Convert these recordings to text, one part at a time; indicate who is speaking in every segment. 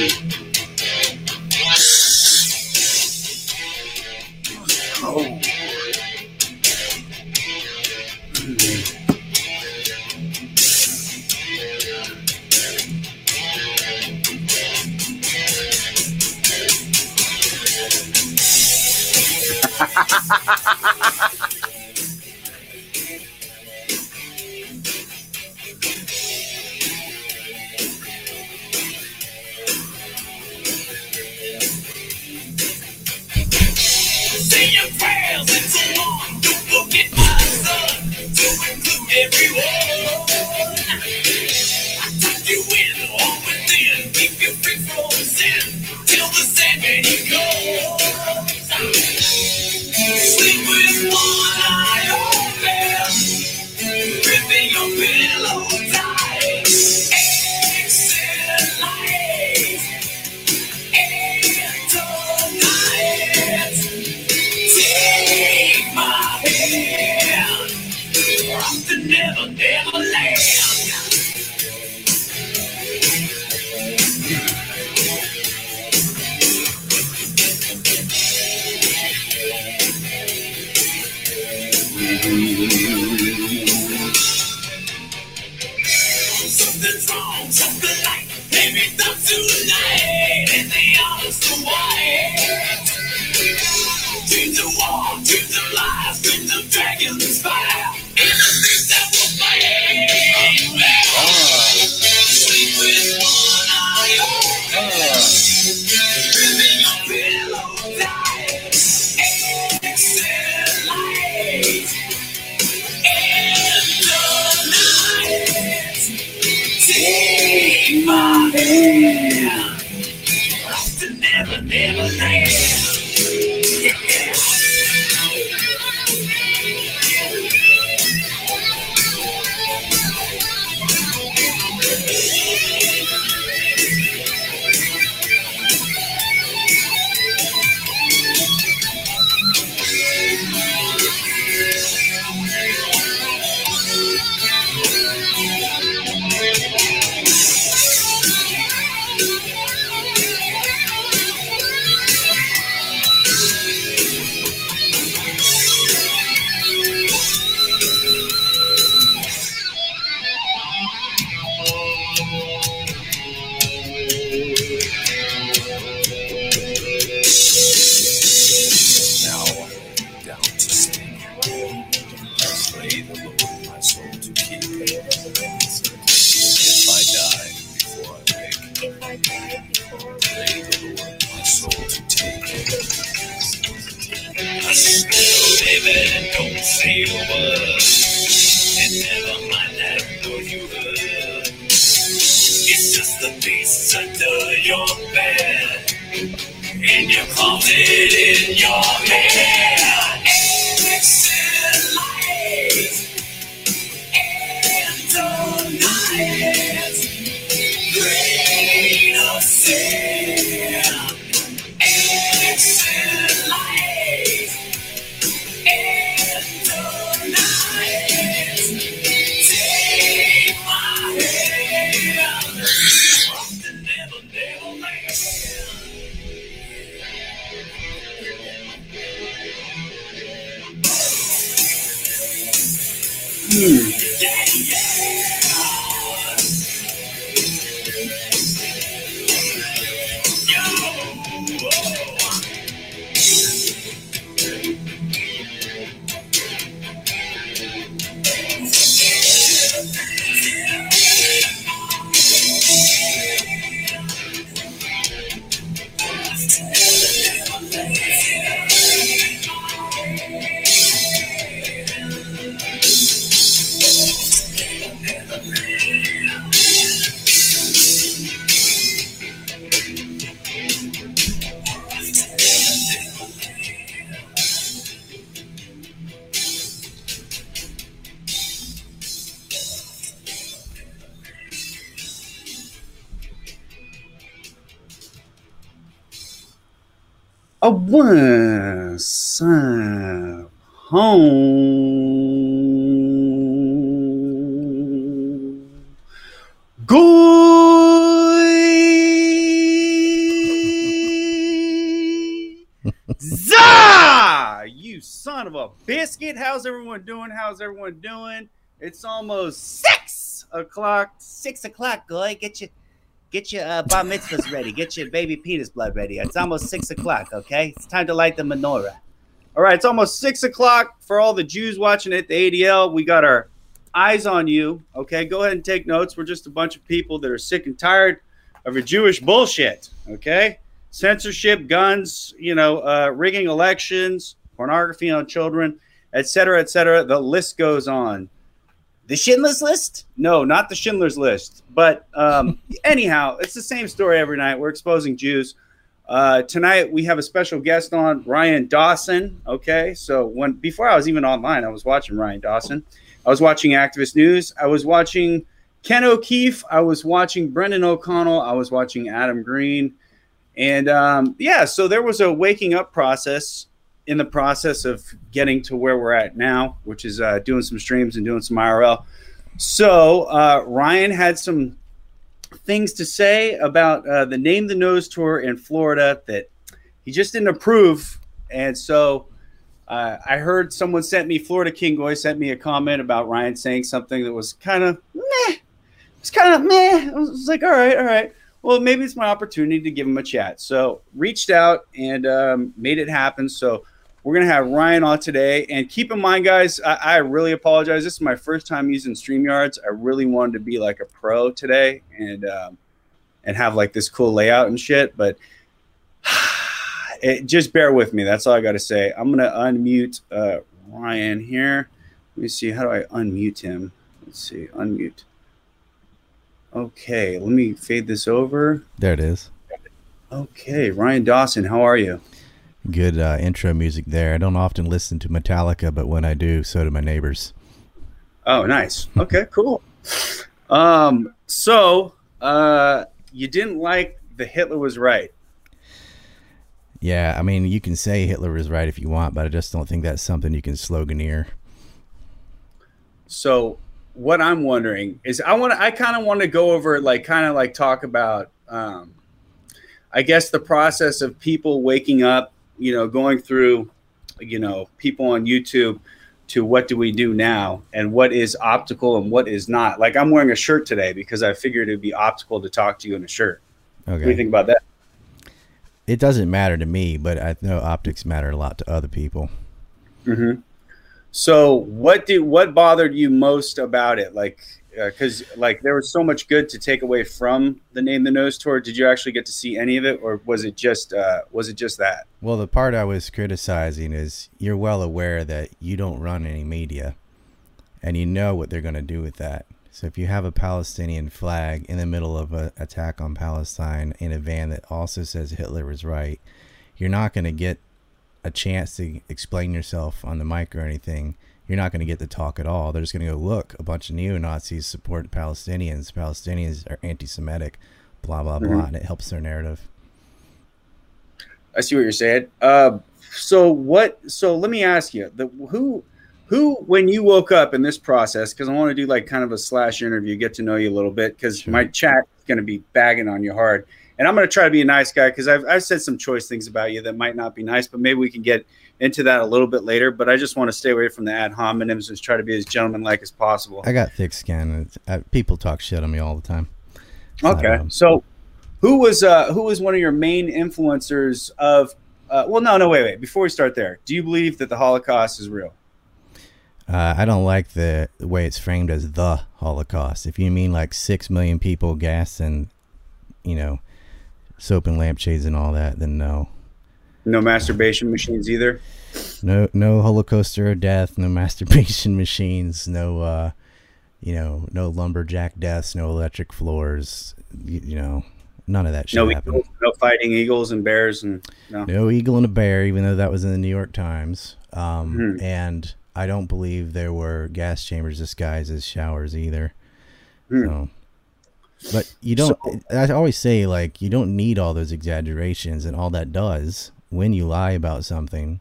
Speaker 1: Oh.
Speaker 2: How's everyone doing? It's almost six o'clock. Six o'clock, boy. Get your get your uh, bar mitzvahs ready. Get your baby penis blood ready. It's almost six o'clock. Okay, it's time to light the menorah. All right, it's almost six o'clock for all the Jews watching at the ADL. We got our eyes on you. Okay, go ahead and take notes. We're just a bunch of people that are sick and tired of your Jewish bullshit. Okay, censorship, guns, you know, uh, rigging elections, pornography on children, etc., etc. The list goes on. The Schindler's List? No, not the Schindler's List. But um, anyhow, it's the same story every night. We're exposing Jews. Uh, tonight we have a special guest on, Ryan Dawson. Okay, so when before I was even online, I was watching Ryan Dawson. I was watching Activist News. I was watching Ken O'Keefe. I was watching Brendan O'Connell. I was watching Adam Green. And um, yeah, so there was a waking up process in the process of getting to where we're at now, which is uh, doing some streams and doing some IRL. So uh, Ryan had some things to say about uh, the Name the Nose tour in Florida that he just didn't approve. And so uh, I heard someone sent me, Florida King Goy sent me a comment about Ryan saying something that was kind of meh. It's kind of meh. I was like, all right, all right. Well, maybe it's my opportunity to give him a chat. So reached out and um, made it happen. So we're gonna have Ryan on today, and keep in mind, guys, I, I, really apologize. This is my first time using StreamYards. I really wanted to be like a pro today and um, and have like this cool layout and shit, but it, just bear with me. That's all I got to say. I'm gonna unmute uh, Ryan here. Let me see. How do I unmute him? Let's see. Unmute. Okay, let me fade this over.
Speaker 3: There it is.
Speaker 2: Okay, Ryan Dawson, how are you?
Speaker 3: Good uh, intro music there. I don't often listen to Metallica, but when I do, so do my neighbors.
Speaker 2: Oh, nice. Okay, cool. Um, so uh, you didn't like the Hitler was right.
Speaker 3: Yeah, I mean, you can say Hitler was right if you want, but I just don't think that's something you can sloganeer.
Speaker 2: So, what I'm wondering is, I want I kind of want to go over, like, kind of like talk about, um, I guess, the process of people waking up you know, going through, you know, people on YouTube to what do we do now and what is optical and what is not. Like I'm wearing a shirt today because I figured it'd be optical to talk to you in a shirt. Okay. What do you think about that?
Speaker 3: It doesn't matter to me, but I know optics matter a lot to other people.
Speaker 2: Mm-hmm. So what did what bothered you most about it? Like because uh, like there was so much good to take away from the name the nose tour. Did you actually get to see any of it or was it just uh, was it just that?
Speaker 3: Well the part i was criticizing is you're well aware that you don't run any media and you know what they're going to do with that. So if you have a palestinian flag in the middle of an attack on palestine in a van that also says hitler was right you're not going to get a chance to explain yourself on the mic or anything you're not going to get the talk at all. They're just going to go, look, a bunch of neo Nazis support Palestinians. Palestinians are anti Semitic, blah, blah, blah. Mm-hmm. And it helps their narrative.
Speaker 2: I see what you're saying. Uh, so what? So let me ask you: the who, who, when you woke up in this process, because I want to do like kind of a slash interview, get to know you a little bit, because sure. my chat is going to be bagging on you hard, and I'm going to try to be a nice guy because I've I've said some choice things about you that might not be nice, but maybe we can get into that a little bit later, but I just want to stay away from the ad hominems and try to be as gentlemanlike as possible.
Speaker 3: I got thick skin. Uh, people talk shit on me all the time.
Speaker 2: Okay, um, so who was uh, who was one of your main influencers of? Uh, well, no, no, wait, wait. Before we start there, do you believe that the Holocaust is real?
Speaker 3: Uh, I don't like the, the way it's framed as the Holocaust. If you mean like six million people gassed and you know soap and lampshades and all that, then no.
Speaker 2: No masturbation machines either.
Speaker 3: No, no Holocauster of death. No masturbation machines. No, uh, you know, no lumberjack deaths. No electric floors. You, you know, none of that shit
Speaker 2: no
Speaker 3: happened.
Speaker 2: Eagles, no fighting eagles and bears and no.
Speaker 3: No eagle and a bear, even though that was in the New York Times. Um, mm-hmm. And I don't believe there were gas chambers disguised as showers either. Mm. So but you don't so, i always say like you don't need all those exaggerations and all that does when you lie about something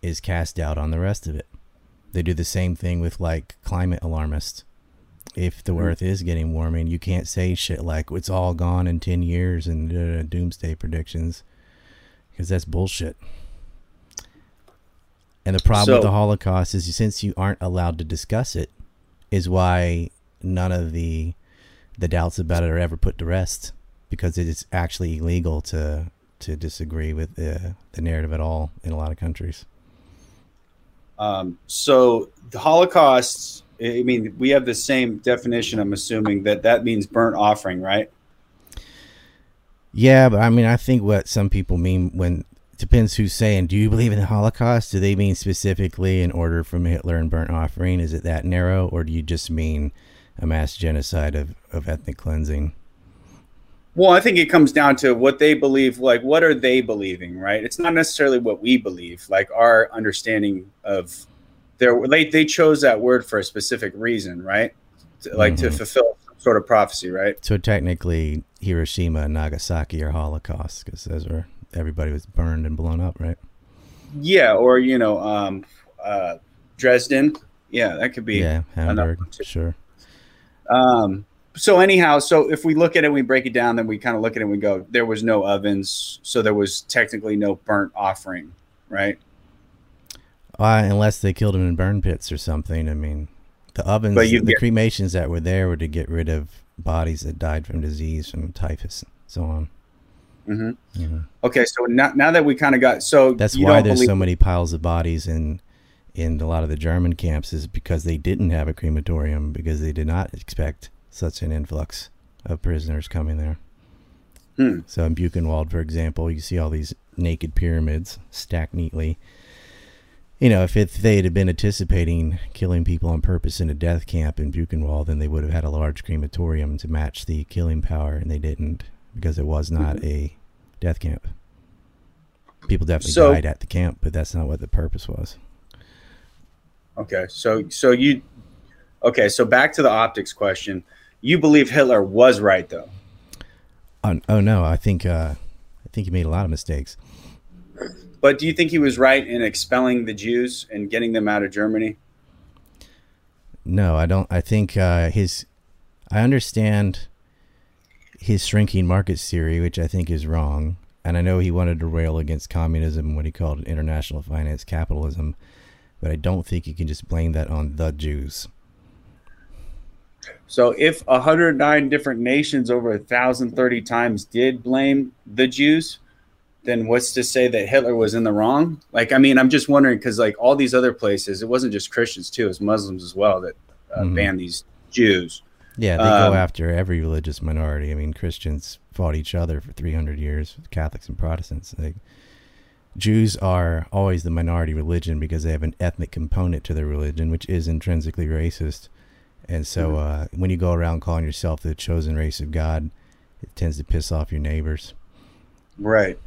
Speaker 3: is cast doubt on the rest of it. They do the same thing with like climate alarmists. If the mm-hmm. earth is getting warming, you can't say shit like it's all gone in 10 years and uh, doomsday predictions because that's bullshit. And the problem with the Holocaust is since you aren't allowed to discuss it, is why none of the the doubts about it are ever put to rest because it is actually illegal to to disagree with the the narrative at all in a lot of countries.
Speaker 2: Um, so the Holocaust. I mean, we have the same definition. I'm assuming that that means burnt offering, right?
Speaker 3: Yeah, but I mean, I think what some people mean when depends who's saying. Do you believe in the Holocaust? Do they mean specifically in order from Hitler and burnt offering? Is it that narrow, or do you just mean a mass genocide of, of ethnic cleansing?
Speaker 2: Well, I think it comes down to what they believe. Like, what are they believing, right? It's not necessarily what we believe. Like our understanding of their. They they chose that word for a specific reason, right? To- Like to
Speaker 3: Mhm.
Speaker 2: fulfill some sort of prophecy, right?
Speaker 3: So technically, Hiroshima and Nagasaki are Holocaust because those were everybody was burned and blown up, right?
Speaker 2: Yeah, or you know, um, uh, Dresden. Yeah, that could be.
Speaker 3: yeah, Hamburg, sure.
Speaker 2: Um, so anyhow, so if we look at it, we break it down, then we kind of look at it and we go, there was no ovens, so there was technically no burnt offering, right?
Speaker 3: Uh, unless they killed them in burn pits or something. I mean, the ovens, the
Speaker 2: get-
Speaker 3: cremations that were there were to get rid of bodies that died from disease, from typhus, and so on.
Speaker 2: hmm
Speaker 3: Mhm.
Speaker 2: Okay, so now, now that we kind of got, so
Speaker 3: That's why there's
Speaker 2: believe,
Speaker 3: so many piles of bodies in in a lot of the German camps is because they didn't have a crematorium because they did not expect such an influx of prisoners coming there.
Speaker 2: Hmm.
Speaker 3: So in Buchenwald, for example, you see all these naked pyramids stacked neatly. You know, if, it, they had been anticipating killing people on purpose in a death camp in Buchenwald, then they would have had a large crematorium to match the killing power, and they didn't because it was not
Speaker 2: Mm-hmm.
Speaker 3: a death camp. People definitely
Speaker 2: So-
Speaker 3: died at the camp, but that's not what the purpose was.
Speaker 2: Okay, so so you, okay, so back to the optics question. You believe Hitler was right though.
Speaker 3: Oh, oh no, I think uh, I think he made a lot of mistakes.
Speaker 2: But do you think he was right in expelling the Jews and getting them out of Germany?
Speaker 3: No, I don't. I think uh, his. I understand his shrinking markets theory, which I think is wrong, and I know he wanted to rail against communism and what he called international finance capitalism, but I don't think you can just blame that on the Jews.
Speaker 2: So if 109 different nations over 1,030 times did blame the Jews, then what's to say that Hitler was in the wrong? Like, I mean, I'm just wondering because, like, all these other places, it wasn't just Christians too; it was Muslims as well that uh,
Speaker 3: Mhm.
Speaker 2: banned these Jews.
Speaker 3: Yeah, they
Speaker 2: Um,
Speaker 3: go after every religious minority. I mean, Christians fought each other for 300 years, Catholics and Protestants. Like, Jews are always the minority religion because they have an ethnic component to their religion, which is intrinsically racist. And so, uh, when you go around calling yourself the chosen race of God, it tends to piss off your neighbors.
Speaker 2: Right.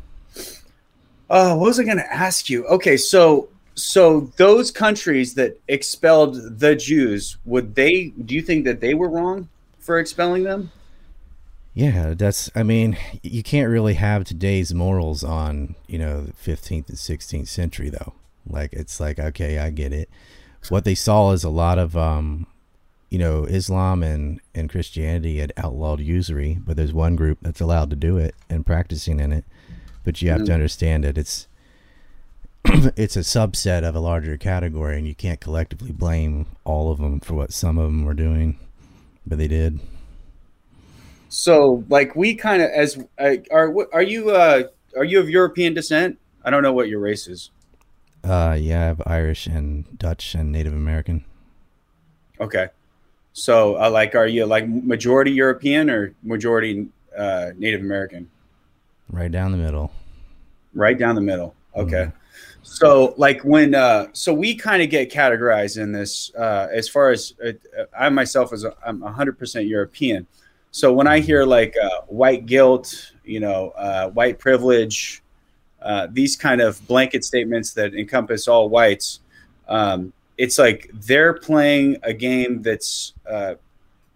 Speaker 2: Oh, what was I going to ask you? Okay, so so those countries that expelled the Jews, would they? Do you think that they were wrong for expelling them?
Speaker 3: Yeah, that's. I mean, you can't really have today's morals on you know the fifteenth and sixteenth century though. Like it's like okay, I get it. What they saw is a lot of um, you know, Islam and and Christianity had outlawed usury, but there's one group that's allowed to do it and practicing in it. But you have to
Speaker 2: Mhm.
Speaker 3: understand that it's it's a subset of a larger category, and you can't collectively blame all of them for what some of them were doing, but they did.
Speaker 2: So, like, we kind of as uh, are are you uh, are you of European descent? I don't know what your race is.
Speaker 3: Uh, yeah, I have Irish and Dutch and Native American.
Speaker 2: Okay, so uh, like, are you like majority European or majority uh, Native American?
Speaker 3: Right down the middle.
Speaker 2: Right down the middle. Okay.
Speaker 3: Mhm.
Speaker 2: So, like when, uh, so we kind of get categorized in this uh, as far as uh, I myself as a, I'm 100% European. So when I hear like uh, white guilt, you know, uh, white privilege, uh, these kind of blanket statements that encompass all whites, um, it's like they're playing a game that's uh,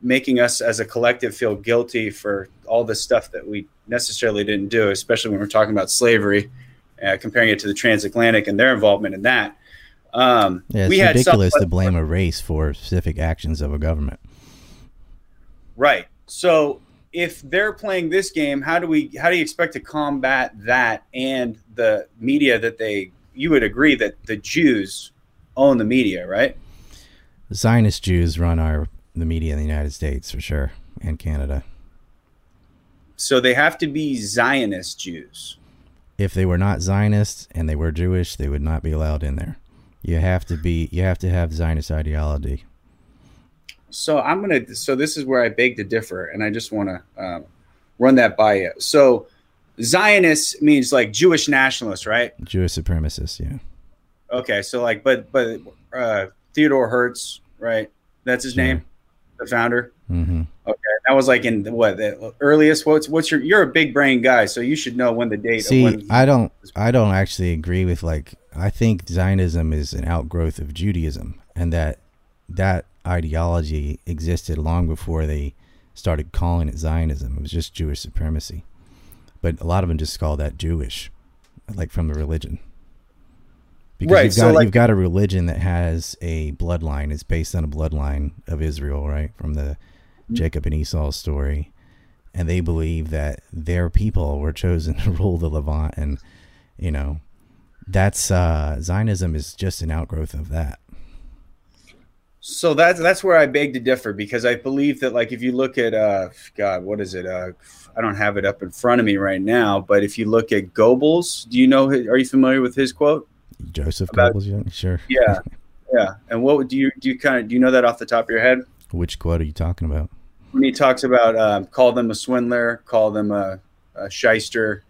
Speaker 2: making us as a collective feel guilty for all the stuff that we necessarily didn't do, especially when we're talking about slavery uh, comparing it to the transatlantic and their involvement in that. Um,
Speaker 3: Yeah, it's
Speaker 2: we had
Speaker 3: ridiculous to blame a race for specific actions of a government.
Speaker 2: right. So if they're playing this game, how do we? How do you expect to combat that and the media that they, you would agree that the Jews own the media, right?
Speaker 3: Zionist Jews run our the media in the United States for sure and Canada.
Speaker 2: So they have to be Zionist Jews.
Speaker 3: If they were not Zionists and they were Jewish, they would not be allowed in there. You have to be you have to have Zionist ideology.
Speaker 2: So I'm gonna. So this is where I beg to differ, and I just want to um, run that by you. So Zionist means like Jewish nationalist, right?
Speaker 3: Jewish supremacists, yeah.
Speaker 2: Okay, so like, but but uh, Theodore Hertz, right? That's his name, the founder.
Speaker 3: hmm
Speaker 2: Okay, that was like in the, what the earliest. What's what's your? You're a big brain guy, so you should know when the date.
Speaker 3: See,
Speaker 2: when
Speaker 3: I don't I don't actually agree with like I think Zionism is an outgrowth of Judaism and that that ideology existed long before they started calling it Zionism. It was just Jewish supremacy. But a lot of them just call that Jewish, like from the religion. Because
Speaker 2: Right,
Speaker 3: you've
Speaker 2: so,
Speaker 3: got
Speaker 2: like-
Speaker 3: you've got a religion that has a bloodline. It's based on a bloodline of Israel, right? From the
Speaker 2: Mm-hmm.
Speaker 3: Jacob and Esau story. And they believe that their people were chosen to rule the Levant and you know that's uh Zionism is just an outgrowth of that.
Speaker 2: So that's that's where I beg to differ because I believe that like if you look at uh God, what is it? Uh I don't have it up in front of me right now, but if you look at Goebbels, do you know are you familiar with his quote?
Speaker 3: Joseph
Speaker 2: About-
Speaker 3: Goebbels, you- sure.
Speaker 2: Yeah. Yeah. And what do you do you kind of do you know that off the top of your head?
Speaker 3: Which quote are you talking about?
Speaker 2: When he talks about um, call them a swindler, call them a, a shyster,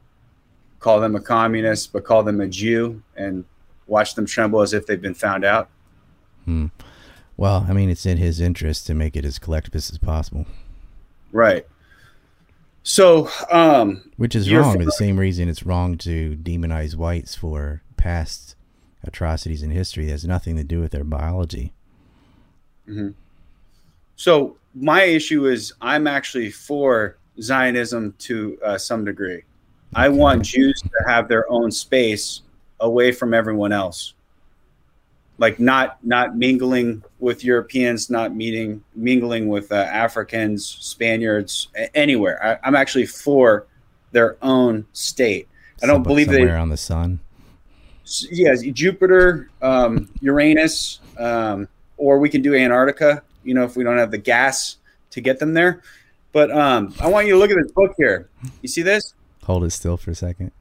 Speaker 2: call them a communist, but call them a Jew and watch them tremble as if they've been found out. Hmm.
Speaker 3: Well, I mean, it's in his interest to make it as collectivist as possible,
Speaker 2: Right. So, um,
Speaker 3: which is wrong for- the same reason it's wrong to demonize whites for past atrocities in history. It has nothing to do with their biology.
Speaker 2: So my issue is I'm actually for Zionism to uh, some degree. I want Jews to have their own space away from everyone else. Like not not mingling with Europeans, not meeting mingling with uh, Africans, Spaniards, a- anywhere. I, I'm actually for their own state. I don't
Speaker 3: Some-
Speaker 2: believe they
Speaker 3: somewhere on the sun.
Speaker 2: Yes, Jupiter, um, Uranus, um, or we can do Antarctica. You know, if we don't have the gas to get them there. But um, I want you to look at this book here. You see this?
Speaker 3: Hold it still for a second.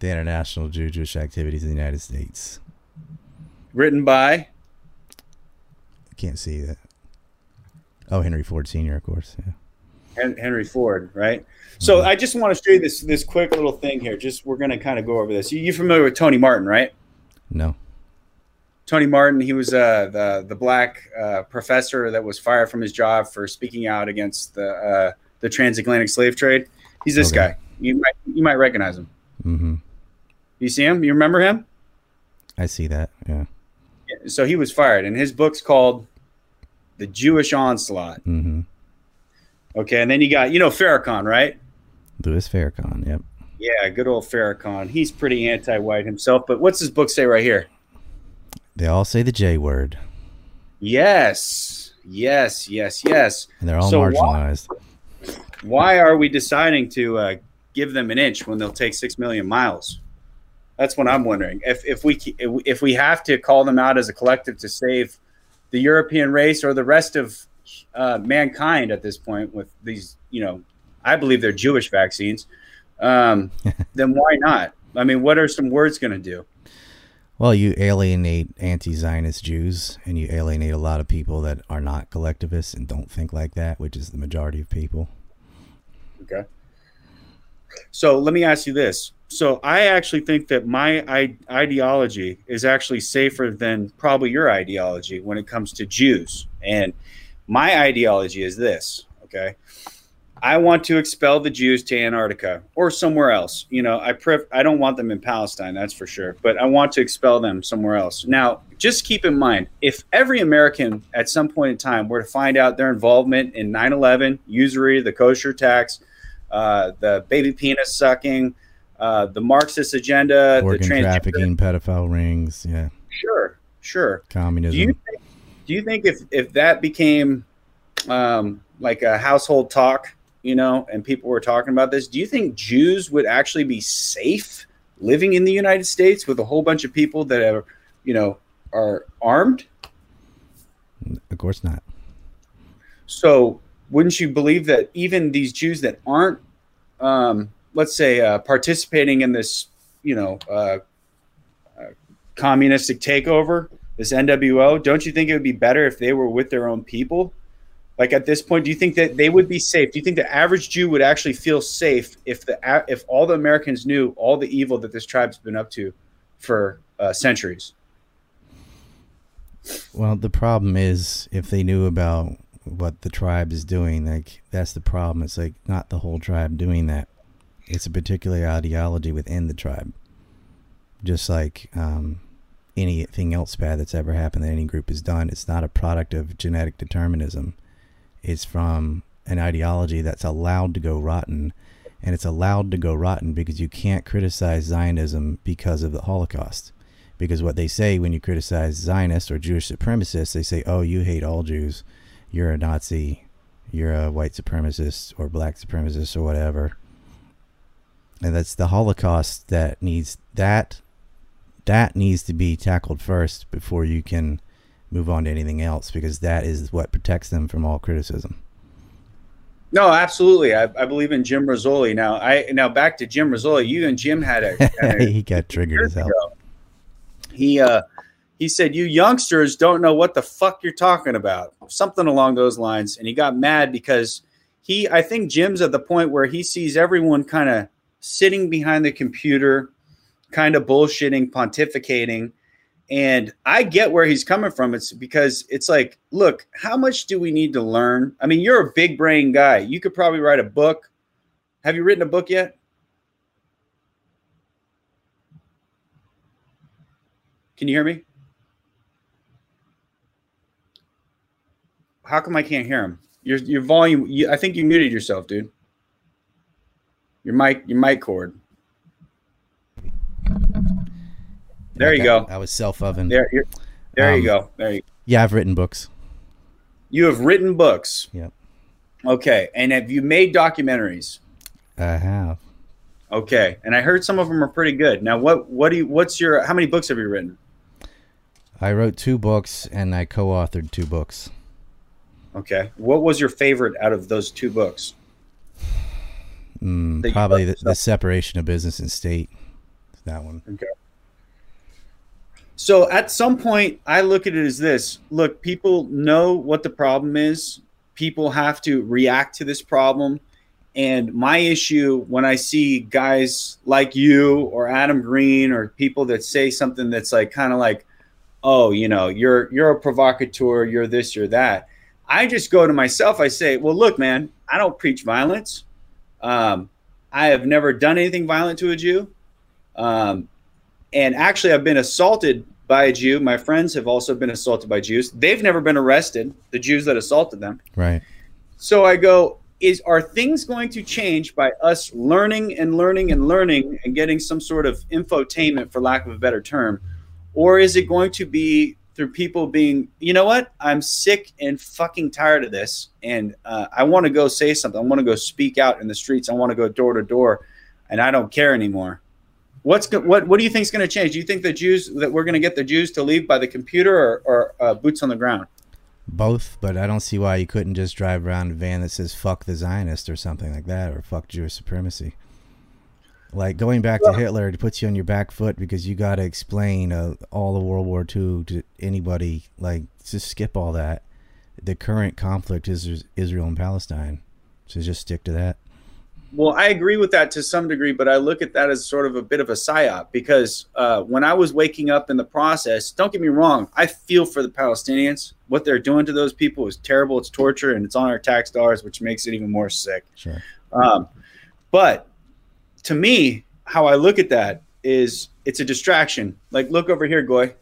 Speaker 3: The International Jew Jewish Activities in the United States.
Speaker 2: Written by
Speaker 3: I can't see that. Oh, Henry Ford Sr., of course. Yeah.
Speaker 2: Hen- Henry Ford, right? So I just want to show you this this quick little thing here. Just we're going to kind of go over this. You, you're familiar with Tony Martin, right?
Speaker 3: No.
Speaker 2: Tony Martin, he was uh, the the black uh, professor that was fired from his job for speaking out against the uh, the transatlantic slave trade. He's this
Speaker 3: Okay.
Speaker 2: guy. You might you might recognize him.
Speaker 3: hmm
Speaker 2: You see him? You remember him?
Speaker 3: I see that. Yeah.
Speaker 2: So he was fired, and his book's called "The Jewish Onslaught."
Speaker 3: hmm
Speaker 2: Okay, and then you got you know Farrakhan, right?
Speaker 3: Louis Farrakhan. Yep.
Speaker 2: Yeah, good old Farrakhan. He's pretty anti-white himself, but what's his book say right here?
Speaker 3: They all say the J word,
Speaker 2: Yes, yes, yes, yes.
Speaker 3: and they're all
Speaker 2: So
Speaker 3: marginalized.
Speaker 2: Why are we deciding to uh, give them an inch when they'll take six million miles? That's what I'm wondering. If if we if we have to call them out as a collective to save the European race or the rest of uh, mankind at this point with these, you know, I believe they're Jewish vaccines. Um, then why not? I mean, what are some words going to do?
Speaker 3: Well, you alienate anti-Zionist Jews, and you alienate a lot of people that are not collectivists and don't think like that, which is the majority of people.
Speaker 2: Okay. So let me ask you this. So I actually think that my I- ideology is actually safer than probably your ideology when it comes to Jews. And my ideology is this, okay? I want to expel the Jews to Antarctica or somewhere else. You know, I pref- I don't want them in Palestine, that's for sure, but I want to expel them somewhere else. Now, just keep in mind, if every American at some point in time were to find out their involvement in 9/11, usury, the kosher tax, uh, the baby penis sucking, uh, the Marxist agenda,
Speaker 3: Organ
Speaker 2: the transgender-
Speaker 3: trafficking, pedophile rings, yeah,
Speaker 2: Sure, sure.
Speaker 3: communism.
Speaker 2: Do you think, do you think if if that became um, like a household talk, you know, and people were talking about this, do you think Jews would actually be safe living in the United States with a whole bunch of people that are, you know, are armed.
Speaker 3: Of course not.
Speaker 2: So wouldn't you believe that even these Jews that aren't, um, let's say, uh, participating in this, you know, uh, uh, communistic takeover, this NWO, don't you think it would be better if they were with their own people? Like at this point, do you think that they would be safe? Do you think the average Jew would actually feel safe if the if all the Americans knew all the evil that this tribe's been up to for uh, centuries?
Speaker 3: Well, the problem is if they knew about what the tribe is doing, like that's the problem. It's like not the whole tribe doing that. It's a particular ideology within the tribe. Just like um, anything else bad that's ever happened that any group has done, it's not a product of genetic determinism. It's from an ideology that's allowed to go rotten. And it's allowed to go rotten because you can't criticize Zionism because of the Holocaust. Because what they say when you criticize Zionists or Jewish supremacists, they say, oh, you hate all Jews. You're a Nazi. You're a white supremacist or black supremacist or whatever. And that's the Holocaust that needs that that needs to be tackled first before you can move on to anything else because that is what protects them from all criticism.
Speaker 2: No, absolutely. I, I believe in Jim Rizoli. Now, I now back to Jim Rizoli. You and Jim had a, had a
Speaker 3: he got triggered as hell.
Speaker 2: He uh he said you youngsters don't know what the fuck you're talking about. Something along those lines and he got mad because he I think Jim's at the point where he sees everyone kind of sitting behind the computer kind of bullshitting, pontificating and I get where he's coming from. It's because it's like, look, how much do we need to learn? I mean, you're a big brain guy. You could probably write a book. Have you written a book yet? Can you hear me? How come I can't hear him? Your your volume. You, I think you muted yourself, dude. Your mic your mic cord. There you go.
Speaker 3: I was self oven.
Speaker 2: There, you're, there you
Speaker 3: Um,
Speaker 2: go. There you.
Speaker 3: Yeah, I've written books.
Speaker 2: You have written books.
Speaker 3: Yep.
Speaker 2: Okay, and have you made documentaries?
Speaker 3: I have.
Speaker 2: Okay, and I heard some of them are pretty good. Now, what what do you? What's your? How many books have you written?
Speaker 3: I wrote two books and I co authored two books.
Speaker 2: Okay, what was your favorite out of those two books?
Speaker 3: Mm, probably the, the separation of business and state. That one.
Speaker 2: Okay. So at some point, I look at it as this: look, people know what the problem is. People have to react to this problem. And my issue when I see guys like you or Adam Green or people that say something that's like kind of like, oh, you know, you're you're a provocateur, you're this, you're that. I just go to myself. I say, well, look, man, I don't preach violence. Um, I have never done anything violent to a Jew. Um, and actually i've been assaulted by a jew. My friends have also been assaulted by jews. They've never been arrested the jews that assaulted them.
Speaker 3: Right.
Speaker 2: so i go is are things going to change by us learning and learning and learning and getting some sort of infotainment for lack of a better term? Or is it going to be through people being you know what? I'm sick and fucking tired of this and uh, i want to go say something. I want to go speak out in the streets. I want to go door to door and i don't care anymore What's go- what? What do you think is going to change? Do you think the Jews that we're going to get the Jews to leave by the computer or, or uh, boots on the ground?
Speaker 3: Both, but I don't see why you couldn't just drive around a van that says "fuck the Zionist" or something like that, or "fuck Jewish supremacy." Like going back to Hitler, it puts you on your back foot because you got to explain uh, all of World War II to anybody. Like, just skip all that. The current conflict is Israel and Palestine, so just stick to that.
Speaker 2: Well, I agree with that to some degree, but I look at that as sort of a bit of a psyop because uh, when I was waking up in the process, don't get me wrong, I feel for the Palestinians. What they're doing to those people is terrible. It's torture, and it's on our tax dollars, which makes it even more sick.
Speaker 3: Sure.
Speaker 2: Um, but to me, how I look at that is it's a distraction. Like, look over here, Goy.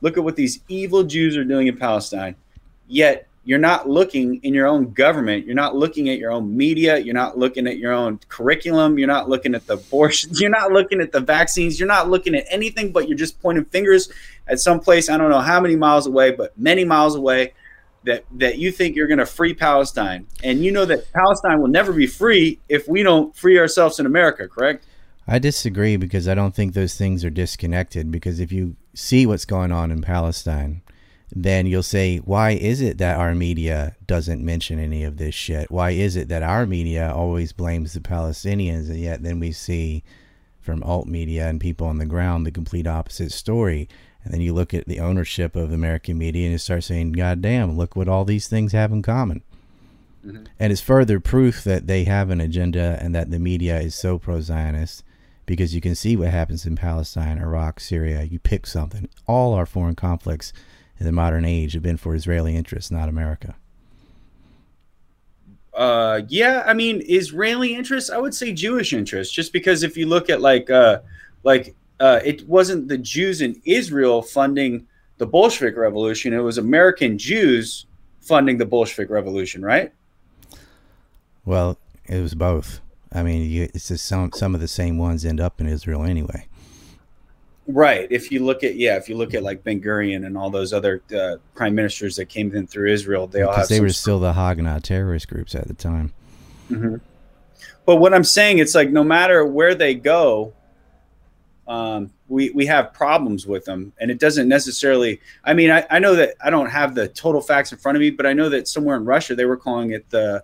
Speaker 2: Look at what these evil Jews are doing in Palestine. Yet you're not looking in your own government. You're not looking at your own media. You're not looking at your own curriculum. You're not looking at the abortion. You're not looking at the vaccines. You're not looking at anything, but you're just pointing fingers at some place. I don't know how many miles away, but many miles away that that you think you're going to free Palestine, and you know that Palestine will never be free if we don't free ourselves in America. Correct?
Speaker 3: I disagree because I don't think those things are disconnected. Because if you see what's going on in Palestine, then you'll say, why is it that our media doesn't mention any of this shit? Why is it that our media always blames the Palestinians, and yet then we see from alt media and people on the ground the complete opposite story? And then you look at the ownership of American media and you start saying, God damn, look what all these things have in common. Mm-hmm. And it's further proof that they have an agenda and that the media is so pro Zionist because you can see what happens in Palestine, Iraq, Syria. You pick something. All our foreign conflicts in the modern age have been for Israeli interests, not America.
Speaker 2: Uh, yeah, I mean, Israeli interests. I would say Jewish interests, just because if you look at like, uh, like, uh, it wasn't the Jews in Israel funding the Bolshevik Revolution; it was American Jews funding the Bolshevik Revolution, right?
Speaker 3: Well, it was both. I mean, you, it's just some some of the same ones end up in Israel anyway.
Speaker 2: Right. If you look at yeah, if you look at like Ben Gurion and all those other uh, prime ministers that came in through Israel, they all
Speaker 3: they were still the Haganah terrorist groups at the time.
Speaker 2: But what I'm saying, it's like no matter where they go, um, we we have problems with them, and it doesn't necessarily. I mean, I, I know that I don't have the total facts in front of me, but I know that somewhere in Russia they were calling it the.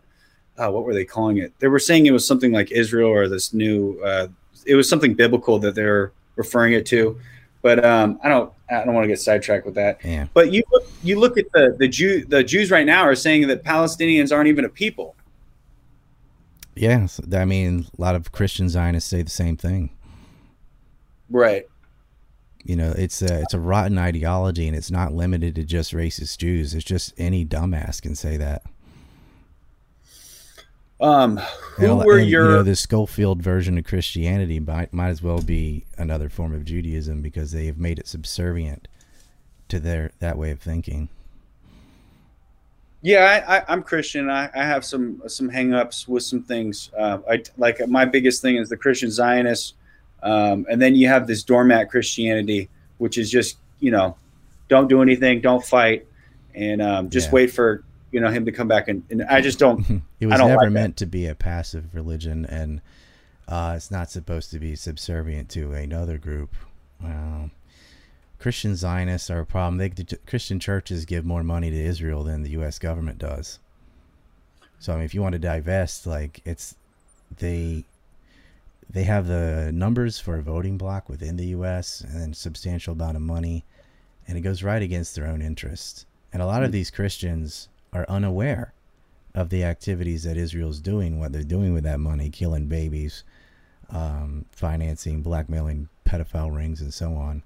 Speaker 2: Uh, what were they calling it? They were saying it was something like Israel or this new. Uh, it was something biblical that they're referring it to, but um, I don't. I don't want to get sidetracked with that.
Speaker 3: Yeah.
Speaker 2: But you look, you look at the the Jew the Jews right now are saying that Palestinians aren't even a people.
Speaker 3: Yes, I mean, a lot of Christian Zionists say the same thing.
Speaker 2: Right.
Speaker 3: You know, it's a it's a rotten ideology, and it's not limited to just racist Jews. It's just any dumbass can say that.
Speaker 2: Um, who were
Speaker 3: and,
Speaker 2: your?
Speaker 3: you know the Scofield version of Christianity might might as well be another form of Judaism because they have made it subservient to their that way of thinking.
Speaker 2: yeah, I, I'm Christian. I, I have some some hangups with some things. Uh, I like my biggest thing is the Christian Zionists, um, and then you have this doormat Christianity, which is just you know, don't do anything, don't fight, and um, just
Speaker 3: Yeah.
Speaker 2: wait for you know him to come back. And, and I just don't.
Speaker 3: It
Speaker 2: I
Speaker 3: was
Speaker 2: don't
Speaker 3: never
Speaker 2: like that.
Speaker 3: meant to be a passive religion, and uh, it's not supposed to be subservient to another group. Well, Christian Zionists are a problem. They, the Christian churches give more money to Israel than the U.S. government does. So I mean, if you want to divest, like it's they they have the numbers for a voting block within the U.S. and substantial amount of money, and it goes right against their own interests. And a lot of these Christians are unaware of the activities that Israel's doing, what they're doing with that money, killing babies, um, financing, blackmailing pedophile rings, and so on,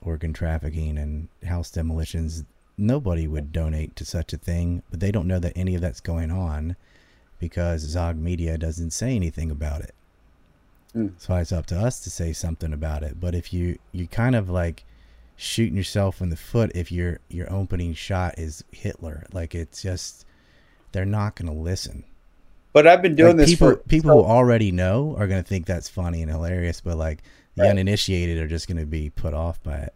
Speaker 3: organ trafficking and house demolitions. Nobody would donate to such a thing, but they don't know that any of that's going on because Zog Media doesn't say anything about it.
Speaker 2: Mm.
Speaker 3: So it's up to us to say something about it. But if you you kind of like shooting yourself in the foot if your your opening shot is Hitler, like it's just they're not going to listen.
Speaker 2: But I've been doing
Speaker 3: Like,
Speaker 2: this
Speaker 3: people
Speaker 2: for
Speaker 3: people who already know are going to think that's funny and hilarious, but like the
Speaker 2: Right.
Speaker 3: uninitiated are just going to be put off by it.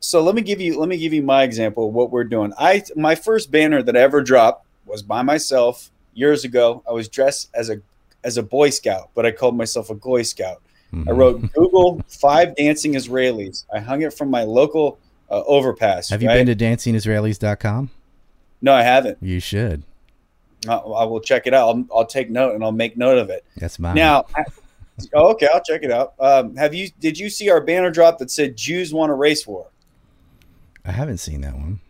Speaker 2: so let me give you let me give you my example of what we're doing. I my first banner that I ever dropped was by myself years ago. I was dressed as a as a Boy Scout, but I called myself a Goy Scout. I
Speaker 3: Mhm.
Speaker 2: wrote Google five dancing Israelis. I hung it from my local uh, overpass.
Speaker 3: Have you
Speaker 2: right?
Speaker 3: been to dancingisraelis.com?
Speaker 2: No, I haven't.
Speaker 3: You should.
Speaker 2: I, I will check it out. I'll, I'll take note and I'll make note of it.
Speaker 3: That's mine.
Speaker 2: Now, I, oh, okay, I'll check it out. Um, have you? Did you see our banner drop that said "Jews want a race war"?
Speaker 3: I haven't seen that one.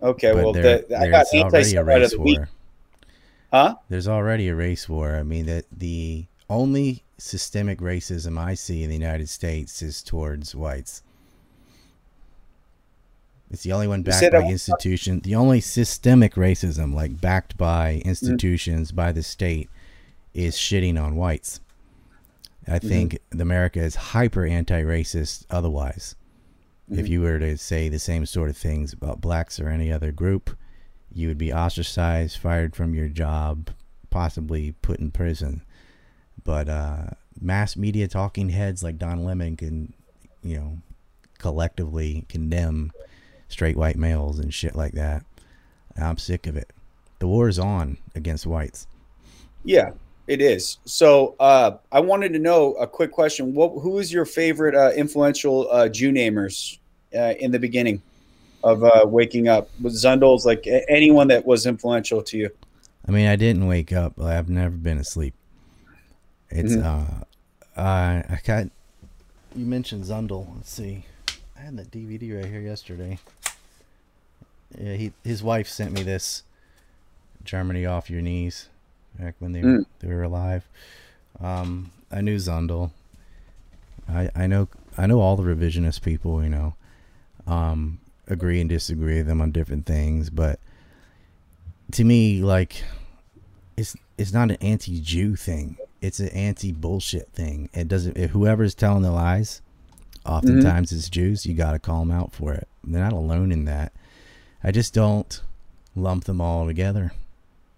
Speaker 2: Okay,
Speaker 3: but
Speaker 2: well,
Speaker 3: there-
Speaker 2: the, I got
Speaker 3: there's already a
Speaker 2: anti-Semite of
Speaker 3: race
Speaker 2: the week,
Speaker 3: war.
Speaker 2: huh?
Speaker 3: There's already a race war. I mean that the only systemic racism I see in the United States is towards whites. It's the only one backed by
Speaker 2: that-
Speaker 3: institution. The only systemic racism, like backed by
Speaker 2: Mm-hmm.
Speaker 3: institutions by the state, is shitting on whites. I
Speaker 2: Mm-hmm.
Speaker 3: think America is hyper anti-racist. Otherwise,
Speaker 2: Mm-hmm.
Speaker 3: if you were to say the same sort of things about blacks or any other group, you would be ostracized, fired from your job, possibly put in prison. But uh, mass media talking heads like Don Lemon can, you know, collectively condemn straight white males and shit like that. I'm sick of it. The war is on against whites.
Speaker 2: Yeah, It is. So uh, I wanted to know a quick question. What, who is your favorite uh, influential uh, Jew namers uh, in the beginning of uh, waking up? Was Zundels like anyone that was influential to you?
Speaker 3: I mean, I didn't wake up. I've never been asleep. It's uh, I I got. You mentioned Zundel. Let's see. I had that DVD right here yesterday. Yeah, he his wife sent me this. Germany off your knees, back when they
Speaker 2: Mm.
Speaker 3: they were alive. Um, I knew Zundel. I I know I know all the revisionist people. You know, um, agree and disagree with them on different things, but to me, like it's it's not an anti-Jew thing. It's an anti-bullshit thing. It doesn't. If whoever's telling the lies, oftentimes it's Jews. You got to call them out for it. They're not alone in that. I just don't lump them all together